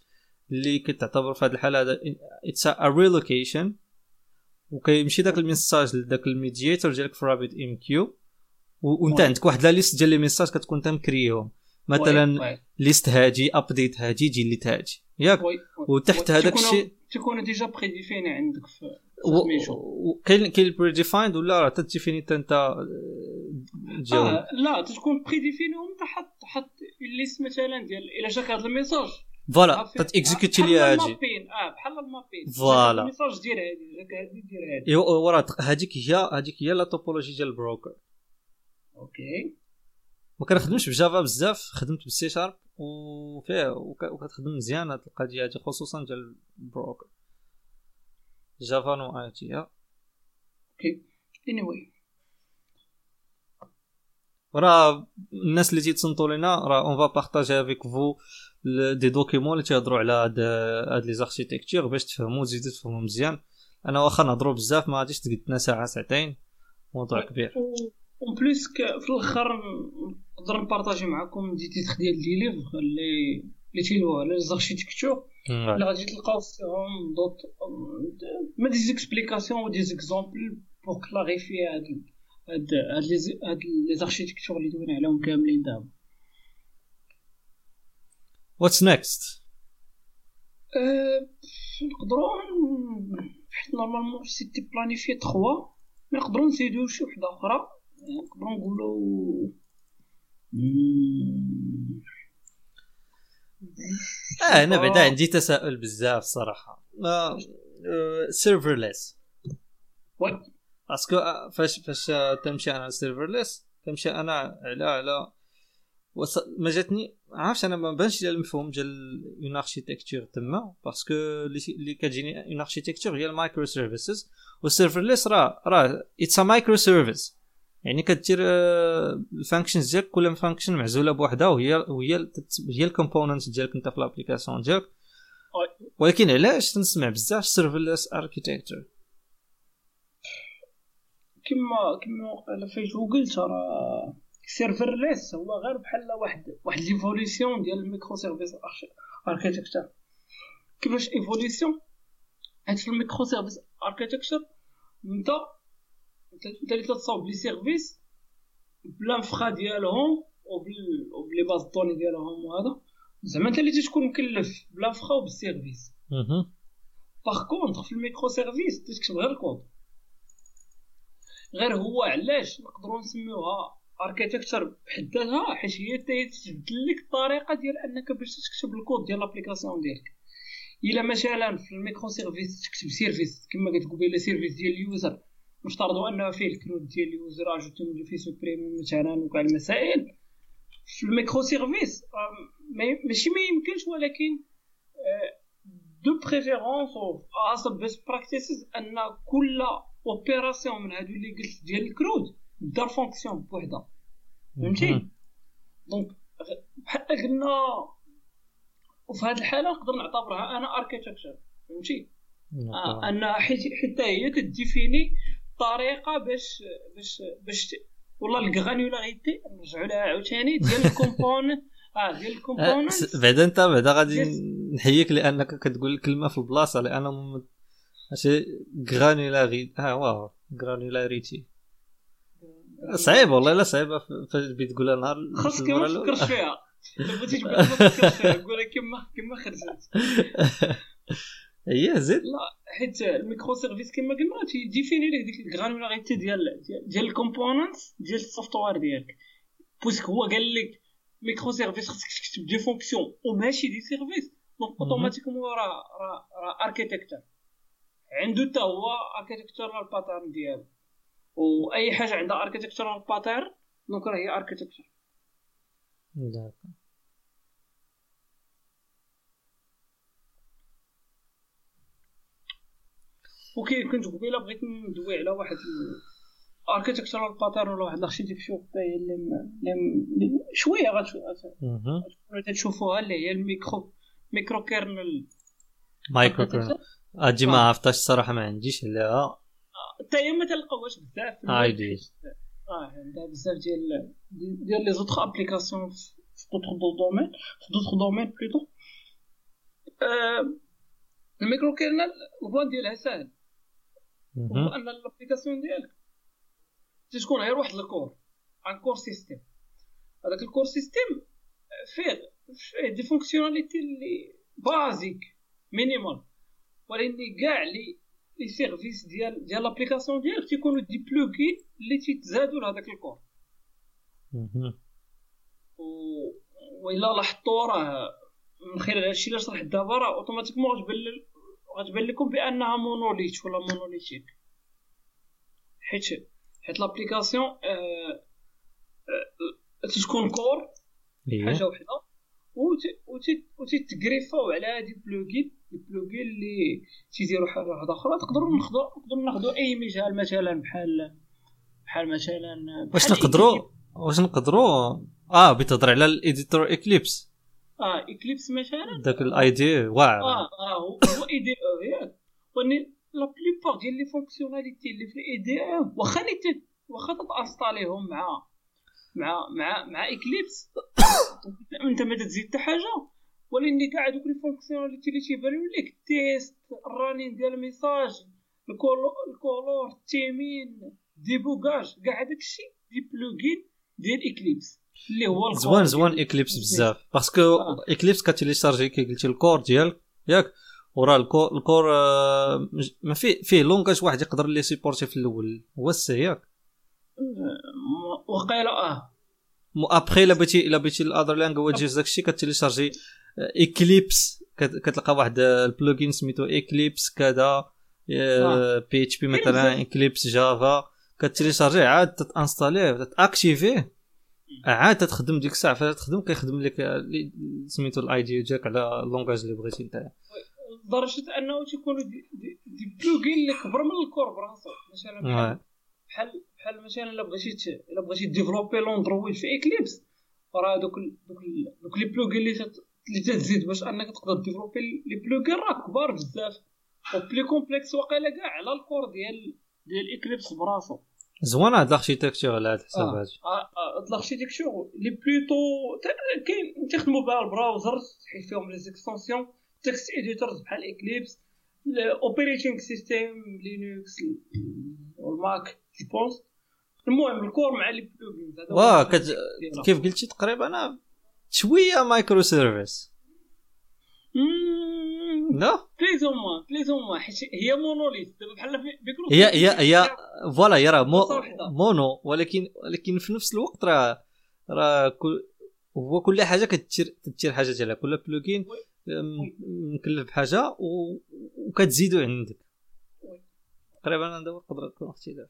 اللي كتعتبر في هذه الحالة هذا it's a relocation وكيمشي داك ال message لذاك ال mediator ديالك في RabbitMQ وانت عندك واحد la liste ديال les messages كتكون انت مكريهم. مثلا list هادي update هادي delete هادي. ياك. وتحت هذاك الشيء تكون déjà prédéfinie عندك في كاين كاين ال predefined ولا راه تديفيني انت انت جاوب. آه لا تكون prédéfinie وانت حط حط ال liste مثلا ديال إلا جاك هذا ال message. voilà تاكزيكوتي لي هادي. آه بحال ال mapping voilà. ال message دير هادي جاك هادي دير هادي. وراه هذيك هي هذيك هي la topologie ديال ال broker OK ما كنخدمش ب Java بزاف خدمت بالسي شارب وفيه وكتخدم مزيان هاد القضية هادي خصوصا ديال ال broker Java نو آي تي OK anyway راه الناس اللي تيتصنتوا لينا راه on va partager avec vous des documents اللي تيهضروا على هاد هاد les architectures باش تفهموا تزيدوا تفهموا مزيان. أنا واخا نهضروا بزاف ما غاديش تقدنا ساعة ساعتين. موضوع كبير. en plus في الأخر نقدر نبارطاجي معكم des titres ديال لي ليفغ اللي اللي تيلوها على les architectures اللي غادي تلقاو فيهم دوت ما des explications et des exemples pour clarifier هاد هاد هاد les architectures اللي دوينا عليهم كاملين دابا. What's next نقدروا حيت normalement c'était planifié 3 نقدروا نزيدو شي وحدة أخرى. نقدروا نقولوا آه أنا بعدا عندي تساؤل بزاف صراحة. serverless oui parce que فاش فاش تمشي أنا serverless تمشي أنا على على ما جاتني عارفش أنا ما بانش المفهوم ديال une architecture تما parce que اللي كتجيني une architecture هي ال microservices وال serverless راه راه it's a microservice يعني كدير ال functions ديالك كل function معزولة بوحدها وهي وهي هي ال component ديالك انت في ال application ديالك. ولكن علاش تنسمع بزاف serverless architecture كما كما فاش قلت راه serverless هو غير بحال واحد واحد l'évolution ديال ال microservices architecture كيفاش évolution؟ حيت في ال microservices architecture أنت أنت اللي تتصاوب les services ب l'infra ديالهم وب les bases de données ديالهم وهذا زعما أنت اللي تكون مكلف ب l'infra وبال service par contre في ال microservices تكتب غير الكود. غير هو علاش نقدروا نسميوها architecture بحد ذاتها حيت هي تبدل لك الطريقة ديال أنك باش تكتب الكود ديال l'application ديالك. إلا مثلا في ال microservices تكتب service كما قلت قبيلة service ديال ال user. نفترضوا أنه فيه ال CRUD ديال ال user ajouter modifier supprime مثلا وكاع المسائل في ال microservices ماشي ما يمكنش ولكن de préférence أو حسب best practices أن كل opération من هادو اللي قلت ديال ال CRUD دار fonction بوحدها فهمتي donc بحال قلنا وفي هذه الحالة نقدر نعتبرها أنا architecture فهمتي؟ آه أن حيت حتى هي كديفيني طريقة باش باش باش والله ال granularité نرجعوا لها عاوتاني ديال ال component [LAUGHS] آه ديال ال component. بعدا أنت بعدا غادي نحييك لأنك كتقول الكلمة في البلاصة لأن ماشي granularité آه واو granularité صعيب والله لا صعيبه فاش تقولها نهار خاصك ما تفكرش فيها بغيتي تقول ما تفكرش فيها قولها كما كما خرجت. [LAUGHS] هي زيد لا حيت الـ micro-services كما قلنا تي définir لك ديك الـ granularité ديال ديال الـ components ديال الـ software ديالك. puisque هو قال لك micro-services خاصك تكتب des fonctions وماشي des services. donc automatiquement راه راه راه architecture عنده حتى هو architectural pattern ديالو. وأي حاجة عندها architectural pattern donc راه هي architecture وكي كنت قبيلة بغيت ندوي على واحد architectural pattern ولا واحد الـ architecture هي اللي شوية غتشوفوها اللي هي الـ micro micro kernel. micro kernel. أجي ما عرفتش الصراحة ما عنديش عليها. حتى هي ما تلقاوهاش بزاف عادي آه عندها بزاف ديال ديال les autres applications في d'autres domaines في d'autres domaines plutôt الـ micro kernel الـ plan ديالها ساهل. هو أن الـ application ديالك تكون غير واحد الـ core un core système هذاك الـ core système فيه فيه des fonctionnalités اللي basiques minimales ولكن كاع les les services ديال ديال l'application ديالك تيكونوا des plugins اللي تيتزادوا لهذاك الـ core و وإلا لاحظتوا راه من خلال هادشي اللي شرحت دابا راه automatiquement غتبان غتبان لكم بأنها monolithe ولا monolithique حيت حيت l'application آه آه تكون core حاجة وحدة. و تيت greffer او على هادي plugin الـ plugins اللي تيديروا حاجة واحدة أخرى نقدروا ناخذوا نقدروا ناخذوا أي مثال مثلا بحال بحال مثلا واش نقدروا واش نقدروا آه بتهضر على الـ éditeur Eclipse. آه Eclipse مثلا؟ داك الـ IDE واعر. آه آه هو IDE ياك. وني la plupart ديال les fonctionnalités اللي في الـ IDE واخا واخا تا installer هم مع مع مع مع Eclipse. [COUGHS] أنت ما تزيد حتى حاجة؟ ولكن كاع دوك les fonctionnalités اللي تيبانو لك test الـ running ديال الـ message الـ couleur الـ theming débogage كاع داك الشيء des plugins ديال Eclipse اللي هو زوان زوان Eclipse بزاف. parce que Eclipse ك télécharger كي قلتي الـ core ديالك ياك وراه الـ core الـ core آه، ما فيه فيه langage واحد يقدر ل supporter في الأول. هو الـ C ياك. وقيلا آه. ابخي إلا بغيتي إلا بغيتي الـ other languages داكشي ك télécharger Eclipse كتلقى واحد الـ plugin سميتو Eclipse كذا PHP مثلا Eclipse Java ك télécharger يه عاد تانستاليه تاكتيفيه عاد تخدم ديك الساعة فاش تخدم كيخدم لك سميتو الـ IDE ديالك على الـ langage اللي بغيتي انت لدرجة أنه تيكونوا des, des, des plugins اللي كبر من الـ core براسو مثلا بحال بحال بحال مثلا إلا بغيتي إلا بغيتي développer l'Android في Eclipse راه دوك دوك دوك les plugins اللي اللي تزيد باش أنك تقدر développer les plugins راه كبار بزاف. و plus complexe واقيلا كاع على الـ core ديال ديال Eclipse براسو. زوين هاد الـ architecture على هاد الحساب هادي هاد الـ architecture لي plutôt كاين تخدموا بها الـ browsers تحيد فيهم les extensions text editors بحال Eclipse الـ operating system Linux والـ Mac je pense. المهم الـ core مع les plugins واه كيف قلتي تقريبا؟ شوية micro-services لا plus ou moins حيت هي monolithe دابا بحال هي هي هي voilà هي راه mo. mono ولكن ولكن في نفس الوقت راه راه كل هو كل حاجة كتدير تدير حاجة ديالها. كل. م- مكلف بحاجة و... وكتزيدو عندك. تقريبا هذا هو يقدر يكون اختلاف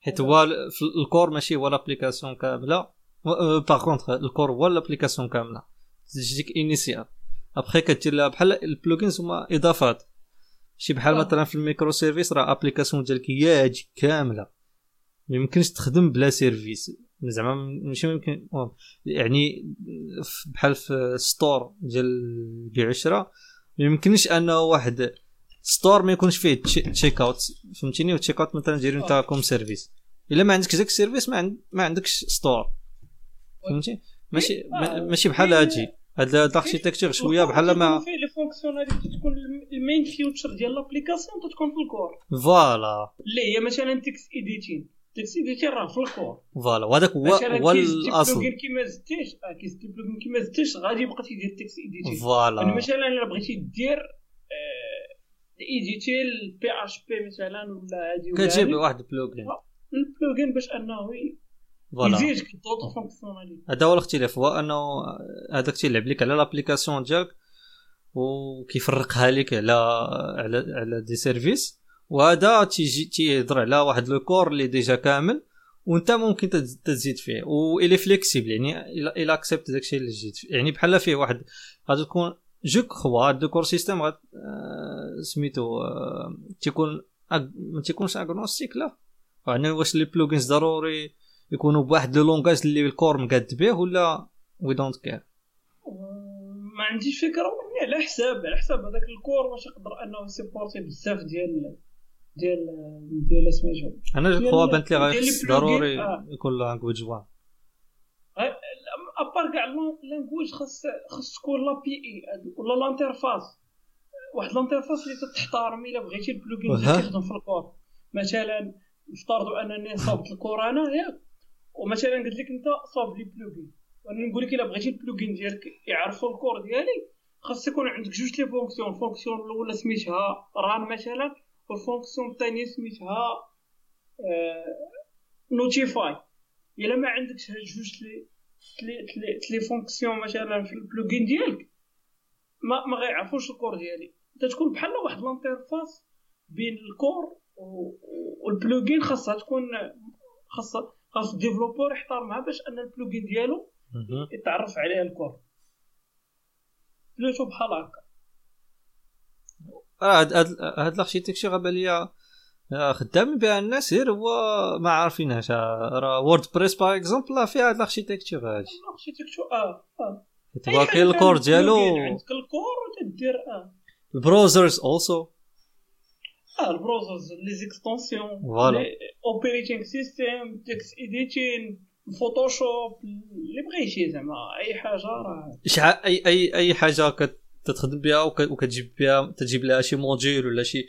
حيت هو الـ core ماشي هو l'application كاملة. par contre الـ core هو l'application كاملة. تجيك initiale après كدير لها بحال الـ plugins هما إضافات. شي بحال آه. مثلا في الـ micro-services راه application ديالك هي هادي كاملة. ما يمكنش تخدم بلا service زعما ماشي ممكن. يعني بحال في store ديال البيع والشراء ما يمكنش أنه واحد store ما يكونش فيه che- check out فهمتيني و check out مثلا دايرين انت. comme service الا ما عندكش داك الـ service ما, عند... ما عندكش store فهمتي ماشي ما-. ماشي بحال هادي هاد الـ architecture شوية بحال ما فيه les fonctionnalités تكون الـ main feature ديال l'application تكون في الـ core voilà اللي هي مثلا text editing text editing راه في الـ core voilà وهذاك هو مثلا هو الاصل plugin كيما زدتيش آه كيزدي plugin كيما زدتيش غادي يبقى تيدير text editing يعني voilà مثلا الا بغيتي دير éditer ال PHP مثلا ولا هادي ولا كتجيب واحد ال plugin ال plugin باش أنه voilà. يزيدك d'autres fonctionnalités هذا هو الاختلاف. هو أنه هذاك تيلعب لك على l'application ديالك وكيفرقها لك على على على des services. وهذا تيجي تيهضر على واحد le core اللي déjà كامل وأنت ممكن تز- تزيد فيه. والي flexible يعني إلى إلى accept داكشي اللي جيت فيه. يعني بحال فيه واحد غادي تكون je crois هاد ال core system آه، سميتو تيكون ما تيكونش agnostique لا يعني واش les plugins ضروري يكونوا بواحد le langage اللي ال core مقاد به ولا we don't care ما عنديش فكرة. ولكن على حساب على حساب. هذاك ال core واش يقدر أنه يsupporter بزاف ديال ديال ديال سميتو أنا ديال- خوا بانت لي ضروري آه. يكون language one à part كاع language خاص خاص تكون l'API ولا l'interface واحد l'interface اللي تحترم الا بغيتي ال plugin وها. ديالك يخدم في ال core مثلا نفترضوا انني صوبت ال core أنا ياك ومثلا قلت لك انت صوب لي plugin وأنا نقول لك الا بغيتي ال plugin ديالك يعرفوا ال core ديالي خاص يكون عندك جوج les fonctions ال fonction الاولى سميتها run مثلا وال fonction الثانية سميتها notify الا ما عندكش هاد جوج لي تلي تلي تلي fonctions مثلا في ال plugin ديالك. ما ما غيعرفوش ال core ديالي. انت تكون بحال واحد l'interface بين ال core وال plugin خاصها تكون خاصها خاص ال développeur يحترمها باش أن ال plugin ديالو يتعرف عليها ال core. plutôt بحال هكا. آه، هاد هاد ال architecture غابه ليا خدامين بها الناس غير هو ما عارفينهاش آه، راه WordPress par exemple فيها هاد ال architecture هادي. ال architecture آه آه. كاين ال core ديالو. عندك ال core وتدير آه. ال browsers also آه ال browsers les extensions voilà. Operating system text editing Photoshop اللي بغيتي زعما. أي حاجة راه. شحال اي اي أي حاجة كت- تخدم بها وك- وكتجيب بها تجيب لها شي module ولا شي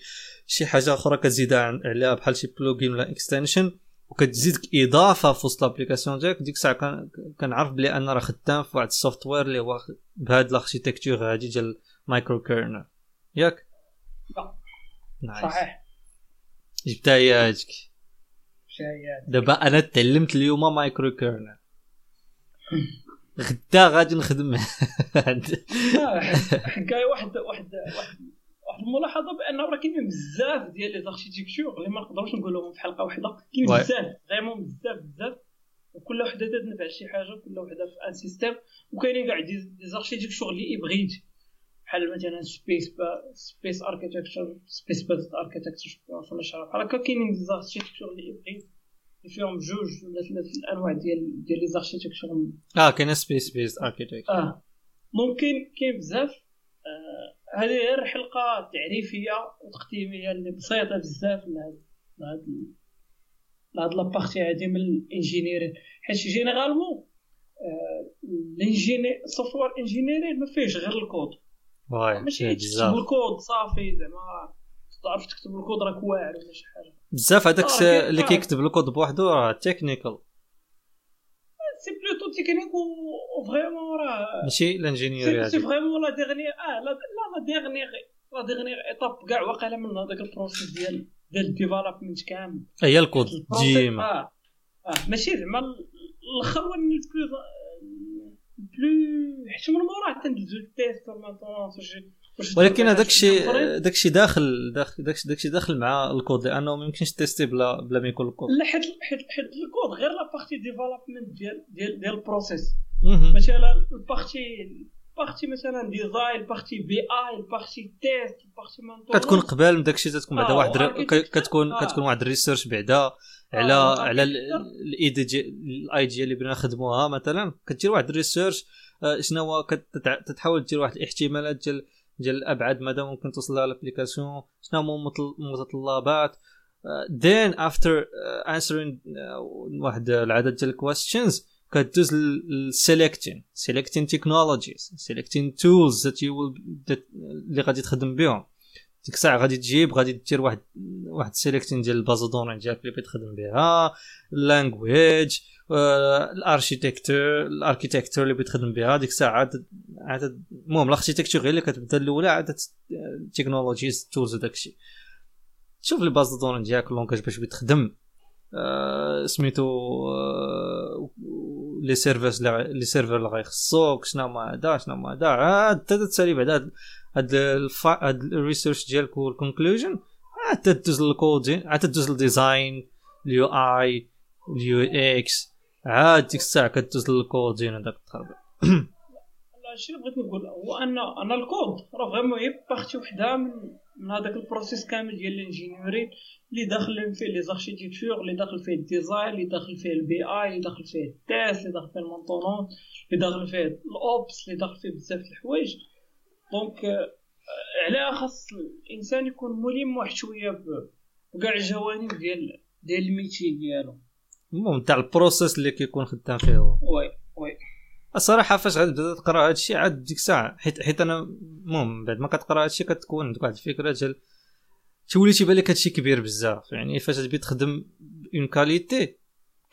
شي حاجة أخرى كتزيدها عليها بحال شي plugin ولا extension وكتزيدك إضافة في وسط l'application ديالك. ديك الساعة كنعرف بلي أنا راه خدام في واحد ال software اللي هو بهاد ال architecture هادي ديال microkernel ياك. nice صحيح. جبتها هي هاديك. دابا أنا تعلمت اليوم microkernel [LAUGHS] غدا غادي نخدم [LAUGHS] حكايه [LAUGHS] واحد واحد واحد واحد الملاحظة بأنه راه كاينين بزاف ديال les architectures اللي ما نقدروش نقولهم في حلقة واحدة كاين. بزاف vraiment بزاف بزاف. وكل وحدة تنفع شي حاجة كل وحدة في un système وكاينين كاع des architectures اللي hybrides بحال مثلا space space architecture space based architecture ولا شي بحال هكا. كاينين des architectures اللي اللي فيهم جوج ولا ثلاث الانواع ديال ديال les architectures آه كاين space based architecture آه. ممكن كاين بزاف. هذه غير حلقة تعريفية وتقديمية اللي بسيطة بزاف لهاد لهاد la partie هادي من ال engineering. حيت généralement ال engineer ال software engineering ما فيهش غير الكود. واي ماشي تكتب الكود صافي زعما تعرف تكتب الكود راك واعر ولا شي حاجة. بزاف هذاك آه، اللي آه. كيكتب الكود بوحدو راه technical c'est plutôt technique و vraiment راه ماشي l'ingénierie c'est vraiment la dernière آه لا la dernière la dernière étape كاع واقيلا من هذاك ال process ديال ديال ال development كامل. هي الكود ديما. آه آه ماشي زعما الأخر هو ال plus plus حيت من موراه تندوزو ال test وشي ولكن هذاك شي الشيء. داك الشيء داخل داخل داك الشيء داخل مع الكود لأنه ما يمكنش tester بلا بلا ما يكون الكود لا حيت حيت حيت الكود غير la partie development ديال ديال ديال ال process. مثلا ال partie ال partie مثلا design ال partie API ال partie test ال partie maintenance كتكون قبل من داك الشيء تكون بعدا آه، واحد كتكون آه. كتكون واحد ال research بعدا على آه، على architecture. ال idée ال idée اللي بغينا نخدموها مثلا كدير واحد ال research شنو هو تتحاول دير واحد الاحتمالات ديال ديال الأبعاد مدى ممكن توصل لها ال application شنو هما المتطلبات then after uh, answering uh, واحد العدد ديال الكويستشنز كدوز لل selecting selecting technologies selecting tools will that اللي غادي تخدم بهم. ديك الساعة غادي تجيب غادي دير واحد واحد selecting ديال ال base de données ديالك اللي بغيت تخدم بها ال language ال architecture ال architecture اللي بغيت تخدم بها ديك الساعة عاد عاد المهم ال architecture غير اللي كتبدا الأولى عاد technologies tools وداك الشيء. شوف les bases de données ديالك ال langage باش بغيت تخدم. آه، سميتو آه، les servers les serveurs اللي غيخصوك شنو هما هذا شنو هما هذا عاد تسالي بعدا هاد- هاد ال research ديالك وال conclusion عاد تدوز لل coding عاد تدوز لل design ال UI ال UX. عاد ديك الساعة كدوز لل coding هذاك التخربيق الشيء اللي بغيت نقول؟ هو ان أنا الكود راه vraiment هي partie وحدة من من هذاك ال process كامل ديال ال ingénierie اللي داخل فيه les architectures اللي داخل فيه ال design اللي داخل فيه ال API اللي داخل فيه ال test اللي داخل فيه ال maintenance اللي داخل فيه ال Ops اللي داخل فيه بزاف د الحوايج. donc آه، عليها خاص الإنسان يكون ملم واحد شوية بكاع الجوانب ديال ديال ال métier ديالو. المهم تاع ال process اللي كيكون خدام فيه هو oui oui. الصراحة فاش تبدا تقرأ هذا الشيء عاد ديك الساعة حيت حيت أنا المهم بعد ما كتقرأ هذا الشيء كتكون عندك واحد الفكرة ديال تولي تيبان لك هادشي كبير بزاف. يعني فاش تبي تخدم en qualité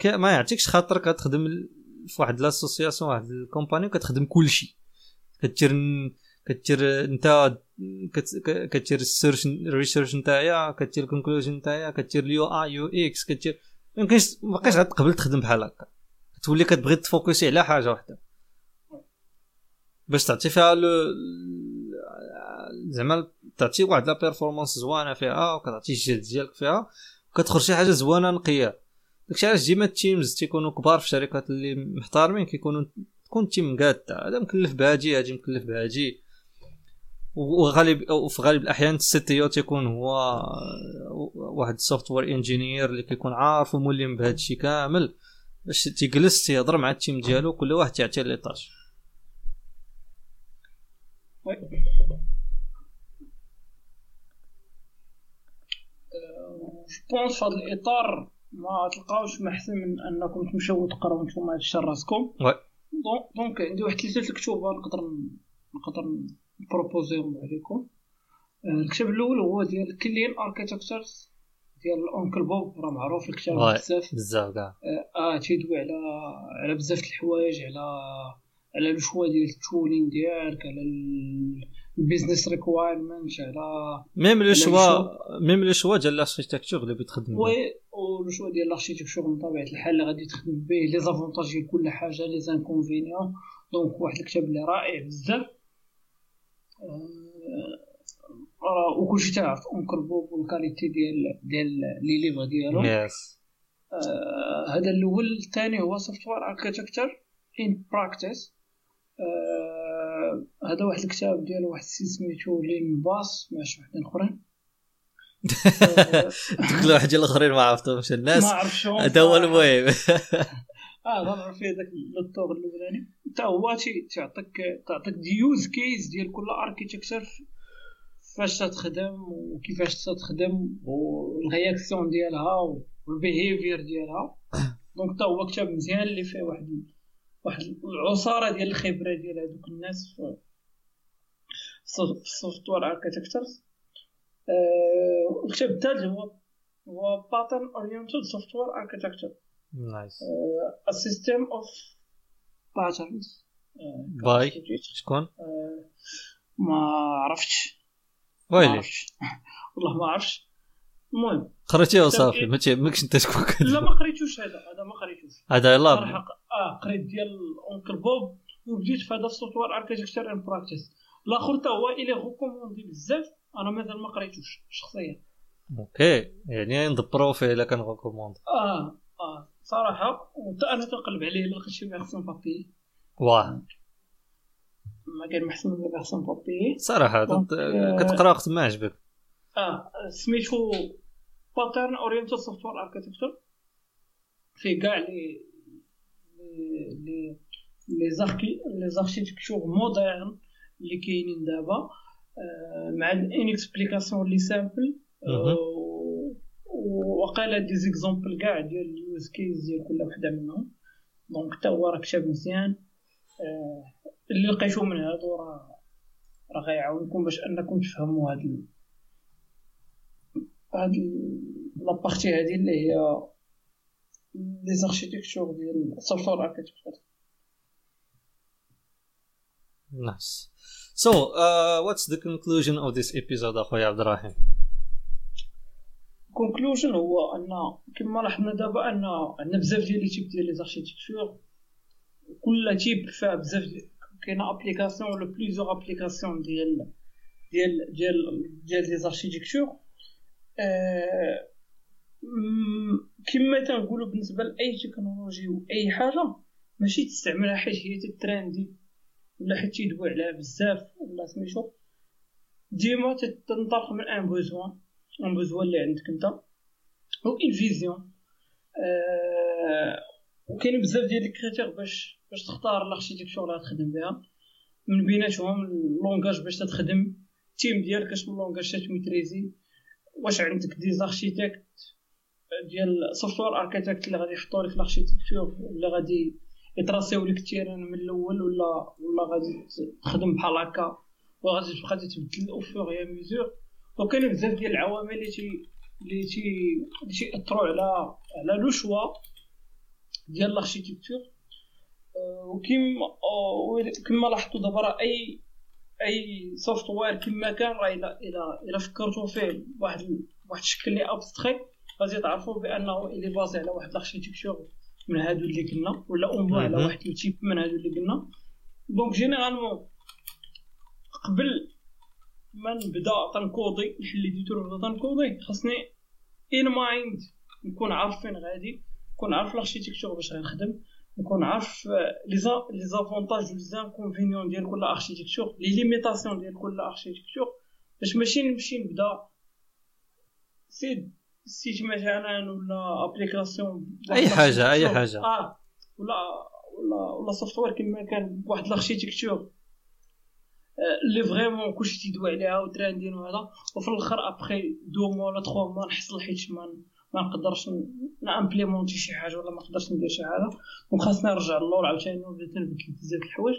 ما يعطيكش خاطرك كتخدم في واحد l'association واحد ال company وكتخدم كلشي كدير كدير انت كت- ك- كدير ال search ال research نتايا كدير ال conclusion نتايا كدير ال UI UX كدير ميمكنش مابقاش غاد تقبل تخدم بحال هكا. تولي كتبغي تفوكسي على حاجة واحدة باش تعطي فيها لو زعما تعطي واحد la performance زوانة فيها وكتعطي الجهد ديالك فيها وكتخرج شي حاجة زوانة نقية. داكشي علاش ديما ال teams تيكونوا كبار في الشركات اللي محترمين كيكونوا تكون team قادة. هذا مكلف بهادي هادي مكلف بهادي. وغالب وفي غالب الأحيان ال CTO تيكون هو واحد ال software engineer اللي كيكون عارف وملم بهذا الشيء كامل باش تيجلس تيهضر مع ال team ديالو كل واحد تيعطيه لي oui Bon في هذا الاطار ما تلقاوش ما احسن من انكم تمشيو وتقراو نتوما هاد الشيء راسكم donc عندي واحد ثلاثة الكتب نقدر نقدر نبروبوزيهم عليكم آه، الكتاب الأول هو ديال clean architectures ديال Uncle Bob راه معروف الكتاب. بزاف. بزاف كاع. آه تيدوي على على بزاف د الحوايج على على le choix ديال ال tooling ديالك على ال business requirement على même le لا، choix même le choix ديال l'architecture اللي بتخدم. oui و le choix ديال l'architecture من طبيعة الحال اللي غادي تخدم به les avantages ديال كل حاجة les inconvénients donc واحد الكتاب اللي رائع بزاف. وكلشي تعرف Uncle Bob وال qualité ديال ديال les livres ديالو yes هذا الأول الثاني هو software architecture in practice هذا واحد الكتاب ديال واحد السيد سميتو Len Bass مع شي وحدين اخرين دوك الواحد ديال الاخرين ما عرفتهمش الناس هذا هو المهم آه نعرف فيه داك ال auteur الأولاني. حتى هو تعطيك تعطيك des use cases ديال كل architecture فاش تخدم وكيفاش تخدم وال réaction ديالها وال behavior ديالها. donc حتى هو كتاب مزيان اللي فيه واحد واحد العصارة ديال الخبرة ديال هذوك الناس في ال software الكتاب الثالث هو هو pattern oriented software architecture nice a system of patterns by شكون ما عرفتش. ويلي. [LAUGHS] والله ما عرفتش. المهم. قريتيه وصافي ما ماكش انت تكون لا ما قريتوش هذا هذا ما قريتوش. هذا يلا. آه قريت ديال اونكل بوب وبديت في هذا السوفتوير اركتيكتشر ان براكتيس الآخر تا هو إلي ريكوموندي بزاف أنا مازال ما قريتوش شخصيا. أوكي. يعني ندبروا فيه إلا كان ريكوموند آه آه. صراحة أنا تنقلب عليه الا لقيت شي فيرسون بابي واه ما كان محسن من فيرسون بابي صراحة آه، كتقرا وقت ما عجبك. آه سميتو pattern oriented software architecture في كاع les les les archi les architectures modernes اللي كاينين دابا. آه، مع une explication les simple. وقال des exemples كاع ديال ال use case ديال كل وحدة منهم donc حتى هو راه كتاب مزيان آه، اللي لقيتو من هادو راه راه غيعاونكم باش أنكم تفهموا هاد. هاد la partie هادي اللي هي les architectures ديال ال software architecture nice So, uh, what's the conclusion of this episode اخويا عبد الرحيم؟ conclusion هو أن كما لاحظنا دابا أن عندنا بزاف ديال les types ديال les architectures كل type فيها بزاف كاينة application ولا plusieurs applications ديال ديال ديال ديال les architectures آه، كما تنقولوا بالنسبة لأي technology واي حاجة ماشي تستعملها حيت هي ت trendy ولا حيت تيدوي عليها بزاف ولا سميتو. ديما تنطلق من un besoin un besoin اللي عندك انت و une vision آه وكاينين بزاف ديال ال critères باش باش تختار ال architecture اللي غتخدم بها. من بيناتهم ال langage باش تخدم ال team ديالك اش من langage تميتريزي واش عندك des architectes ديال software architect اللي غادي يحطوا لك ال architecture اللي غادي يتراسيو لك ال terrain من الأول ولا ولا غادي تخدم بحال هكا وغادي تبقى تتبدل au fur et à mesure وكاين بزاف ديال العوامل اللي تي اللي تي اللي تيأثروا على على le choix ديال ال architecture وكيما كما لاحظتوا دابا راه اي أي software كما كان راه الا الا إلا فكرتوا فيه بواحد بواحد الشكل اللي abstrait غادي تعرفوا بأنه اللي basé على واحد ال architecture من هادو اللي قلنا ولا un peu على. واحد le type من هادو اللي قلنا donc généralement قبل ما نبدا تن coder نحل l'éditeur ونبدا تن coder خاصني in mind نكون عارف فين غادي نكون عارف ال architecture باش غنخدم نكون عارف les les avantages و les inconvénients ديال كل architecture les limitations ديال كل architecture باش ماشي نمشي نبدا site مثلا ولا application أي حاجة، أي حاجة. آه ولا ولا ولا software كما كان بواحد ال architecture اللي vraiment كلشي تيدوي عليها و trending وهذا وفي الآخر après deux mois ولا trois mois نحصل حيت ما نقدرش ن implémenter شي حاجة ولا ما نقدرش ندير شي حاجة. donc خاصني نرجع للور عاوتاني ونبدا تنبدل بزاف الحوايج.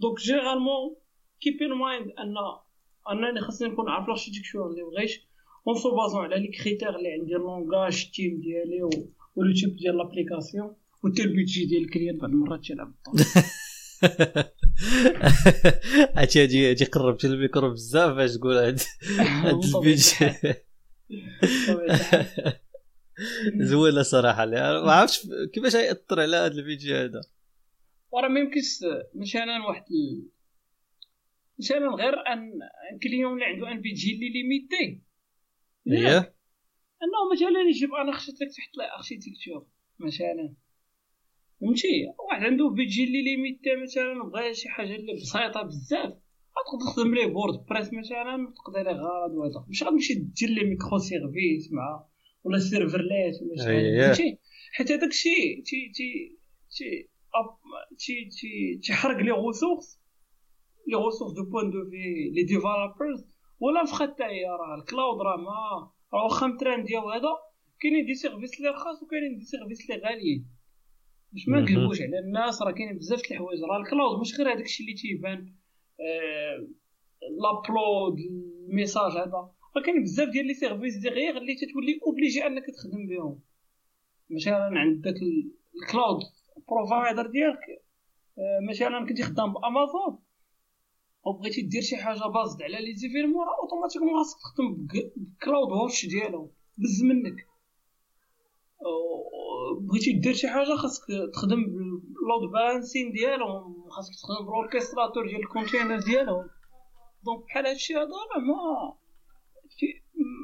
donc généralement keep in mind ان أنني خاصني نكون عارف ال architecture اللي بغيت. en se basant على les critères اللي عندي ال langage ال team ديالي و le type ديال l'application وتي ال budget ديال ال client بعض المرات تيلعب [LAUGHS] [LAUGHS] عرفتي هادي هادي قربت الميكرو بزاف باش تقول هاد [LAUGHS] هاد البيج [LAUGHS] زوينة صراحة ما عرفتش كيفاش يأثر على هاد الفيديو هذا. وراه ما يمكنش مثلا واحد. مثلا غير un client اللي عنده un budget اللي limité. هي؟ أنه مثلا يجيب أنا خشيت لك تحت ال architecture مثلا فهمتي؟ واحد عنده budget اللي limité مثلا بغى شي حاجة اللي بسيطة بزاف غتقدر تخدم ليه ب WordPress مثلا تقدر غاد وهذا مش غتمشي دير ليه microservices مع ولا serverless ولا شي. حاجة فهمتي؟ حيت هذاك الشيء تي تي تي تي تي تيحرق les ressources les ressources du point de vue les developers و l'infra حتى هي راه ال cloud راه ما راه واخا م trendé وهذا كاينين des services اللي رخاص وكاينين des services اللي غاليين. باش ما. نقلبوش على الناس راه كاينين بزاف د الحوايج. راه ال cloud ماشي غير هذاك الشيء اللي تيبان آه، l'upload les images هذا. راه كاين بزاف ديال les services derrière اللي تتولي obligé انك تخدم بهم. مثلا عندك ال- ال cloud provider ديالك آه، مثلا كنتي خدام بأمازون وبغيتي دير شي حاجة based على les événements راه automatiquement خاصك تخدم ب cloud host ديالهم بز منك بغيتي دير شي حاجة خاصك تخدم ب ال load balancing ديالهم خاصك تخدم ب ال orchestrateur ديال ال container ديالهم. donc بحال هادشي هذا راه ما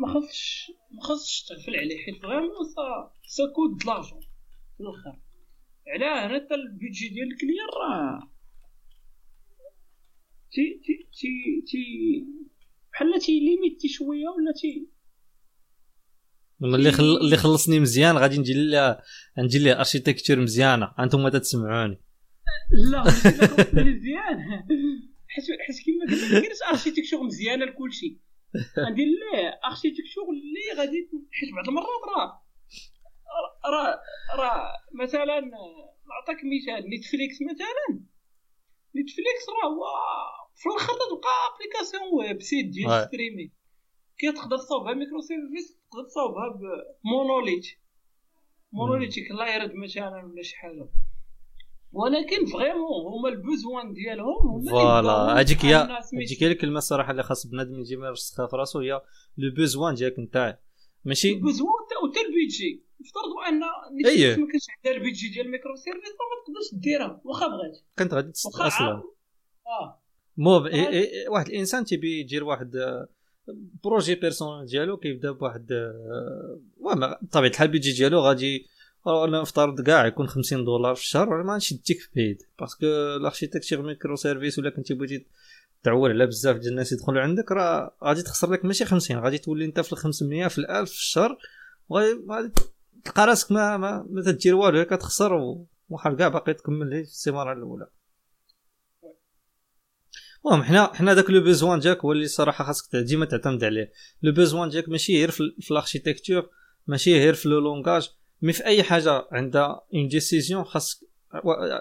ما خاصش ما خاصش تغفل عليه حيت vraiment ça ça coûte de l'argent في الآخر. علاه هنا حتى ال budget ديال ال client راه تي تي تي تي بحال تي limiter شوية ولا تي اللي خل... اللي خلصني مزيان غادي نجي لها نجي لها architecture مزيانة. أنتم تتسمعوني. لا مزيان. حيت حيت كيما قلت ما كاينش architecture مزيانة لكلشي. غندير ليه architecture اللي غادي حيت بعض المرات راه راه راه مثلا نعطيك مثال نيتفليكس مثلا. نيتفليكس راه هو في الآخر تلقى application website ديال streaming كتقدر تصاوبها microservices تقدر تصاوبها ب monolithe monolithique layered مثلا ولا شي حاجة. ولكن vraiment هما ال besoin ديالهم هما voilà. هذيك هي هذيك هي الكلمة الصراحة اللي خاص بنادم يجي يرسخها في راسو هي le besoin ديالك انت. ماشي؟ ال besoin وتا البيجي نفترضوا أن أيه. ما كانش عندها البيجي ديال ال microservices ما تقدرش ديرها واخا بغات كنت غادي أصلا. آه. مو إيه إيه واحد الإنسان تيبي يدير واحد projet personnel ديالو كيبدا بواحد بطبيعة الحال البيجي ديالو غادي نفترض كاع يكون 50 دولار في الشهر ما غاديش يديك في بيد parce que l'architecture microservices ولا كنتي بغيتي تعول على بزاف ديال الناس يدخلوا عندك راه غادي تخسر لك ماشي 50 غادي تولي انت في 500 في الألف في الشهر وغادي تلقى راسك ما ما, ما تدير والو كتخسر وحال كاع باقي تكمل في السيمانه الأولى. المهم حنا حنا داك le besoin ديالك هو اللي الصراحه خاصك ديما تعتمد عليه. le besoin ديالك ماشي غير في ال architecture ماشي غير في le langage mais في أي حاجة عندها une décision خاصك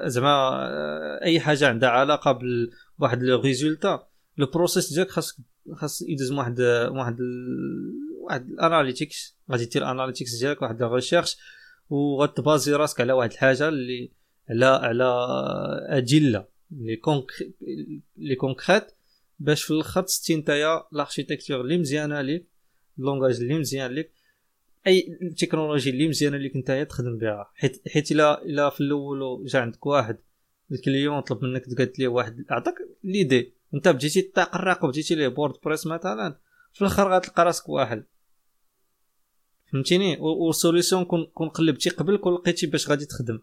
زعما آه، أي حاجة عندها علاقة بواحد le résultat le process ديالك خاصك خاص يدوز واحد واحد واحد ال analytics غادي دير analytics ديالك واحد recherche وغت baser راسك على واحد الحاجة اللي على على أدلة. اللي conc- اللي concrètes باش في الآخر ت tester نتايا l'architecture اللي مزيانة ليك ال langage اللي مزيان ليك أي التكنولوجي اللي مزيانة ليك نتايا تخدم بها. حيت حيت الا إلا في الأول جا عندك واحد ال client طلب منك قالت ليه واحد عطاك l'idée. أنت بديتي تقرق وبديتي ليه WordPress مثلا في الآخر غتلقى راسك واحد. فهمتيني؟ وال solution كون كون قلبتي قبل كون لقيتي باش غادي تخدم.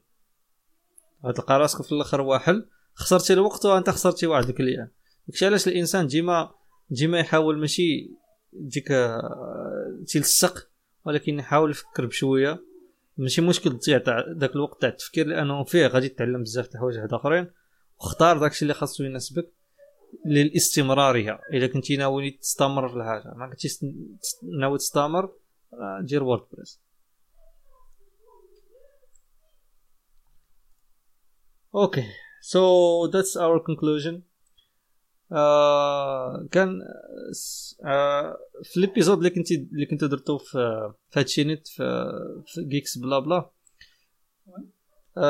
غتلقى راسك في الآخر واحد. خسرتي الوقت وأنت خسرتي واحد ال client داكشي علاش الإنسان ديما ديما يحاول ماشي ديك آه، تيلصق ولكن يحاول يفكر بشوية. ماشي مشكل تضيع داك الوقت تاع التفكير لأنه فيه غادي تتعلم بزاف د الحوايج واحد آخرين. واختار داكشي اللي خاصو يناسبك للاستمرارية. إذا كنتي ناوي تستمر في الحاجة ما كنتيش ناوي تستمر آه، دير WordPress okay. So that's our conclusion. Uh, كان uh, في ال épisode اللي كنتي اللي كنتو درتو في في هادشي .NET في, في GeeksBlaBla. Uh,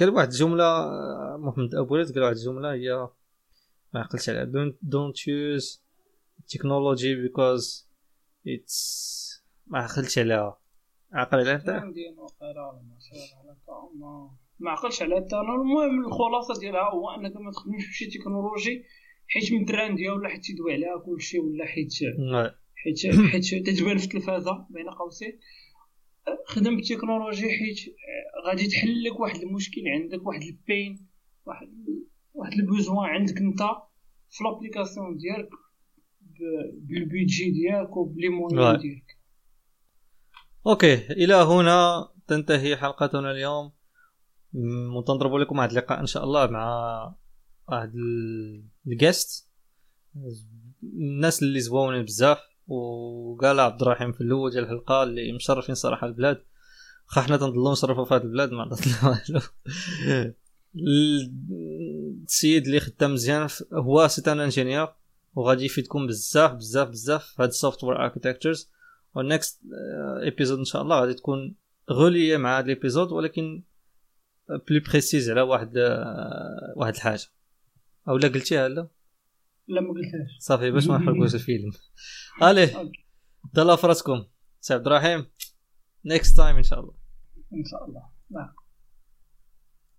قال واحد الجملة محمد أبو قال واحد الجملة هي ما عقلتش عليها. Don't, don't use technology because it's ما عقلتش عليها. عقل عليها أنت. ما عقلش على التانر المهم الخلاصة ديالها هو أنك ما تخدمش بشي تكنولوجي حيت مtrendيا ولا حيت تدوي عليها كلشي ولا حيت حيت حيت تتبان في التلفازة بين قوسين. خدم بالتكنولوجي حيت غادي تحل لك واحد المشكل عندك واحد ال pain واحد واحد ال besoin عندك أنت في l'application ديالك بالبيجي ديالك وب les moyens ديالك. okay إلى هنا تنتهي حلقتنا اليوم. وتنضرب لكم واحد اللقاء إن شاء الله مع واحد ال guest الناس اللي زواونين بزاف وقال عبد الرحيم في الأول ديال الحلقة اللي مشرفين صراحة البلاد. خا حنا تنضلو نشرفوا في هذه البلاد ما عرفنا والو السيد اللي خدام مزيان هو c'est un ingénieur وغادي يفيدكم بزاف بزاف بزاف في هاد ال software architectures وال next episode إن شاء الله غادي تكون reliée مع هاد ال episode ولكن plus précise على واحد آه، واحد الحاجة. أو لا قلتيها لا؟ لا ما قلتهاش. صافي باش ما نحرقوش الفيلم. [LAUGHS] okay. تهلاو في راسكم سي عبد الرحيم next time إن شاء الله. إن شاء الله. نعم.